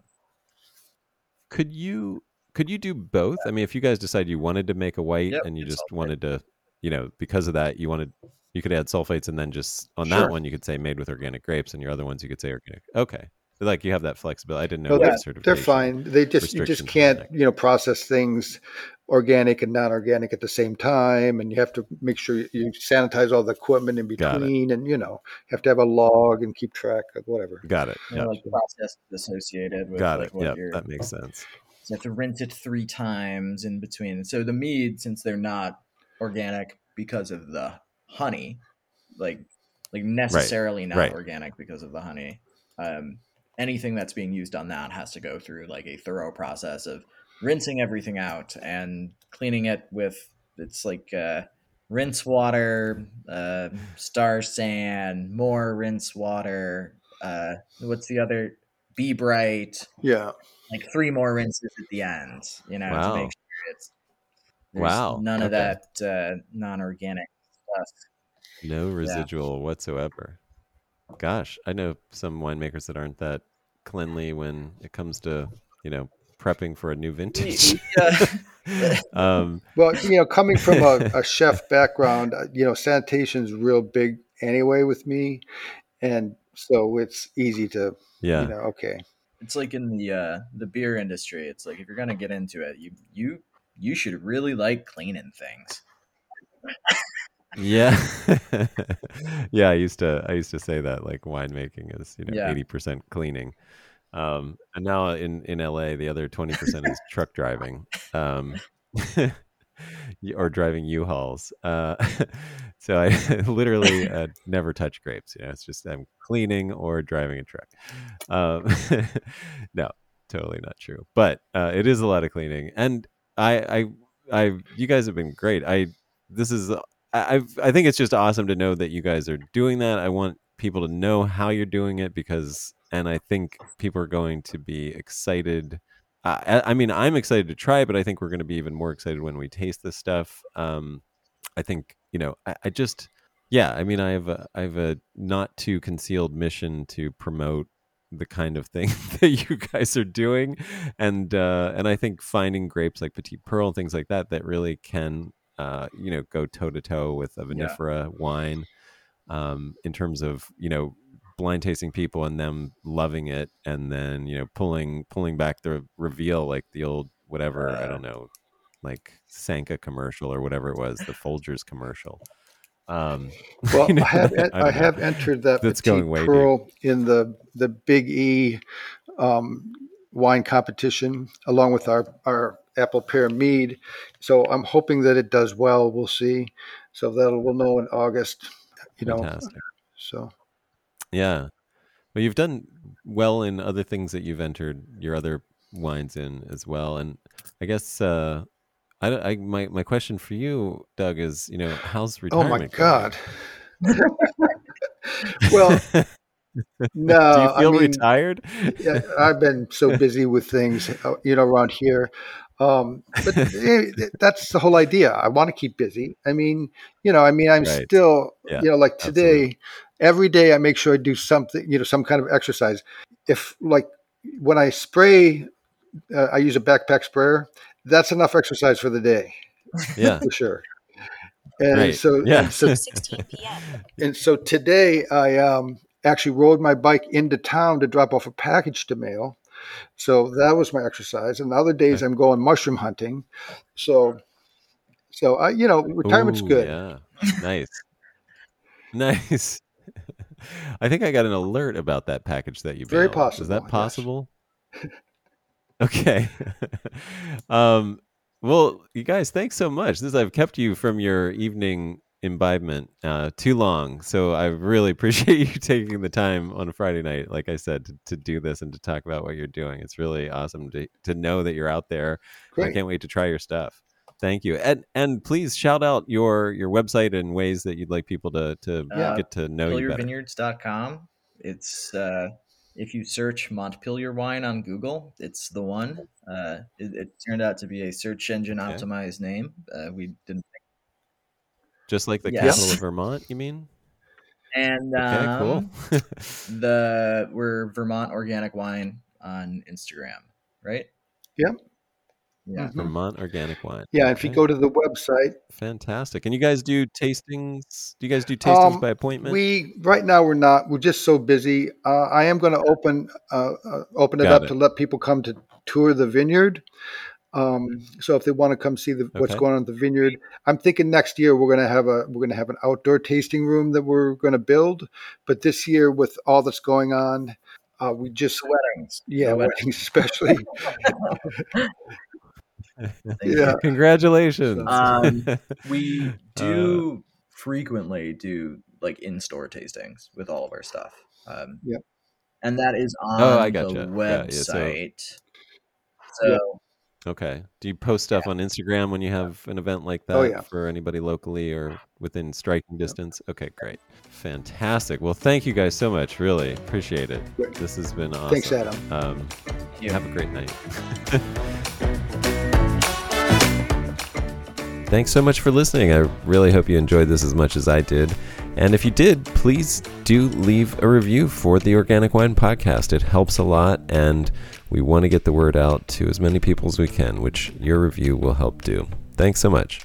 Speaker 1: Could you could you do both? I mean, if you guys decide you wanted to make a white
Speaker 2: Yep,
Speaker 1: and you just wanted to, you know, because of that, you wanted you could add sulfates and then just on
Speaker 3: Sure.
Speaker 1: that one you could say made with organic grapes and your other ones you could say organic. Okay. Like you have that flexibility. I didn't know
Speaker 3: No,
Speaker 1: that
Speaker 3: they're, they're fine. They just you just can't you know process things organic and non-organic at the same time, and you have to make sure you- you sanitize all the equipment in between, and you know you have to have a log and keep track of whatever.
Speaker 1: Got it.
Speaker 2: You know,
Speaker 1: Yeah.
Speaker 2: like processes associated with
Speaker 1: Got
Speaker 2: like
Speaker 1: it.
Speaker 2: what
Speaker 1: Yeah, that makes sense.
Speaker 2: So you have to rinse it three times in between. So the mead, since they're not organic because of the honey, like like necessarily not
Speaker 1: right.
Speaker 2: organic because of the honey. Um, anything that's being used on that has to go through like a thorough process of rinsing everything out and cleaning it with it's like uh, rinse water, uh, Star San, more rinse water. Uh, what's the other? B-Brite
Speaker 3: Yeah,
Speaker 2: like three more rinses at the end, you know,
Speaker 1: Wow.
Speaker 2: to make sure it's there's
Speaker 1: Wow,
Speaker 2: none of that uh, non-organic stuff.
Speaker 1: No residual whatsoever. Gosh, I know some winemakers that aren't that cleanly when it comes to, you know, prepping for a new vintage. Um,
Speaker 3: well, you know, coming from a, a chef background, uh, you know, sanitation's real big anyway with me, and so it's easy to
Speaker 1: yeah.
Speaker 3: you know okay
Speaker 2: It's like in the uh, the beer industry. It's like if you're gonna get into it, you you you should really like cleaning things.
Speaker 1: Yeah. yeah, I used to I used to say that like winemaking is, you know,
Speaker 2: Yeah.
Speaker 1: 80% cleaning. Um and now in in LA the other 20% is truck driving. Um or driving U-Hauls. Uh so I literally uh, never touch grapes, you know, it's just I'm cleaning or driving a truck. Um no, totally not true. But uh it is a lot of cleaning and I I I you guys have been great. I this is I I've, I think it's just awesome to know that you guys are doing that. I want people to know how you're doing it because, and I think people are going to be excited. Uh, I, I mean, I'm excited to try, but I think we're going to be even more excited when we taste this stuff. Um, I think you know, I, I just, yeah, I mean, I have a, I have a not too concealed mission to promote the kind of thing that you guys are doing, and uh, and I think finding grapes like Petite Pearl and things like that that really can uh, you know, go toe to toe with a
Speaker 2: Yeah.
Speaker 1: vinifera wine um, in terms of, you know, blind tasting people and them loving it, and then you know pulling pulling back the reveal like the old whatever I don't know, like Sanka commercial or whatever it was, the Folgers commercial. Um,
Speaker 3: Well,
Speaker 1: you know,
Speaker 3: I have
Speaker 1: I
Speaker 3: I, have entered that
Speaker 1: That's going way deep.
Speaker 3: In the the Big E um, wine competition, along with our our apple pear mead. So I'm hoping that it does well. We'll see. So that we'll know in August. You know.
Speaker 1: Fantastic.
Speaker 3: So
Speaker 1: Yeah. Well, you've done well in other things that you've entered your other wines in as well. And I guess uh, I, don't- I my my question for you, Doug, is you know how's retirement?
Speaker 3: oh
Speaker 1: my?
Speaker 3: God. well, no.
Speaker 1: Do you feel
Speaker 3: I mean,
Speaker 1: retired?
Speaker 3: yeah, I've been so busy with things, uh, you know, around here. Um, but eh, that's the whole idea. I want to keep busy. I mean, you know, I mean, I'm
Speaker 1: Right.
Speaker 3: still,
Speaker 1: Yeah,
Speaker 3: you know, like today,
Speaker 1: absolutely.
Speaker 3: every day I make sure I do something, you know, some kind of exercise. If like when I spray, uh, I use a backpack sprayer. That's enough exercise for the day,
Speaker 1: yeah.
Speaker 3: for sure. And
Speaker 1: Right.
Speaker 3: so,
Speaker 1: Yeah.
Speaker 3: and so
Speaker 5: 16 p.m.
Speaker 3: and so today I um, actually rode my bike into town to drop off a package to mail. So that was my exercise. And the other days I'm going mushroom hunting. So, so I, you know, retirement's
Speaker 1: Ooh,
Speaker 3: good.
Speaker 1: Yeah. Nice. nice. I think I got an alert about that package that you
Speaker 3: Very
Speaker 1: mailed. Is
Speaker 3: possible,
Speaker 1: that
Speaker 3: yes.
Speaker 1: Okay. um, well, you guys, thanks so much. This I've kept you from your evening imbibement uh, too long, so I really appreciate you taking the time on a Friday night, like I said, to, to do this and to talk about what you're doing. It's really awesome to to know that you're out there. I can't wait to try your stuff. Thank you, and and please shout out your your website and ways that you'd like people to to get to know you better.
Speaker 2: It's uh, if you search Montpelier wine on Google, it's the one. Uh, it, it turned out to be a search engine
Speaker 1: Okay.
Speaker 2: optimized name. Uh, we didn't.
Speaker 1: Just like the
Speaker 2: Yes.
Speaker 1: capital of Vermont, you mean?
Speaker 2: And
Speaker 1: Okay,
Speaker 2: um,
Speaker 1: cool.
Speaker 2: the we're Vermont Organic Wine on Instagram, right?
Speaker 3: Yep.
Speaker 2: Yeah.
Speaker 3: Mhm.
Speaker 1: Vermont organic wine.
Speaker 3: Yeah. If you go to the website,
Speaker 1: fantastic. And you guys do tastings? Do you guys do tastings
Speaker 3: Um,
Speaker 1: by appointment?
Speaker 3: we, right now we're not, we're just so busy. Uh, I am going to open, uh, uh, open it
Speaker 1: Got
Speaker 3: up
Speaker 1: it.
Speaker 3: to let people come to tour the vineyard. Um, so if they want to come see the, what's
Speaker 1: Okay.
Speaker 3: going on at the vineyard, I'm thinking next year we're going to have a we're going to have an outdoor tasting room that we're going to build. But this year, with all that's going on, uh, we just
Speaker 2: Weddings.
Speaker 3: yeah,
Speaker 2: The
Speaker 3: weddings especially.
Speaker 2: Thank
Speaker 3: Yeah.
Speaker 1: Congratulations.
Speaker 2: Um, We do frequently do like in-store tastings with all of our stuff. Um,
Speaker 3: Yep.
Speaker 2: And that is on
Speaker 1: Oh, I
Speaker 2: the
Speaker 1: gotcha. Yeah, yeah, so-
Speaker 2: website. So,
Speaker 3: Yeah.
Speaker 1: okay. Do you post stuff on Instagram when you have an event like that
Speaker 3: Oh, yeah.
Speaker 1: for anybody locally or within striking distance? Okay, great. Fantastic. Well, thank you guys so much. Really appreciate it.
Speaker 3: Great.
Speaker 1: This has been awesome.
Speaker 3: Thanks, Adam.
Speaker 1: Um,
Speaker 2: you.
Speaker 1: Have a great night. Thanks so much for listening. I really hope you enjoyed this as much as I did. And if you did, please do leave a review for the Organic Wine Podcast. It helps a lot, and we want to get the word out to as many people as we can, which your review will help do. Thanks so much.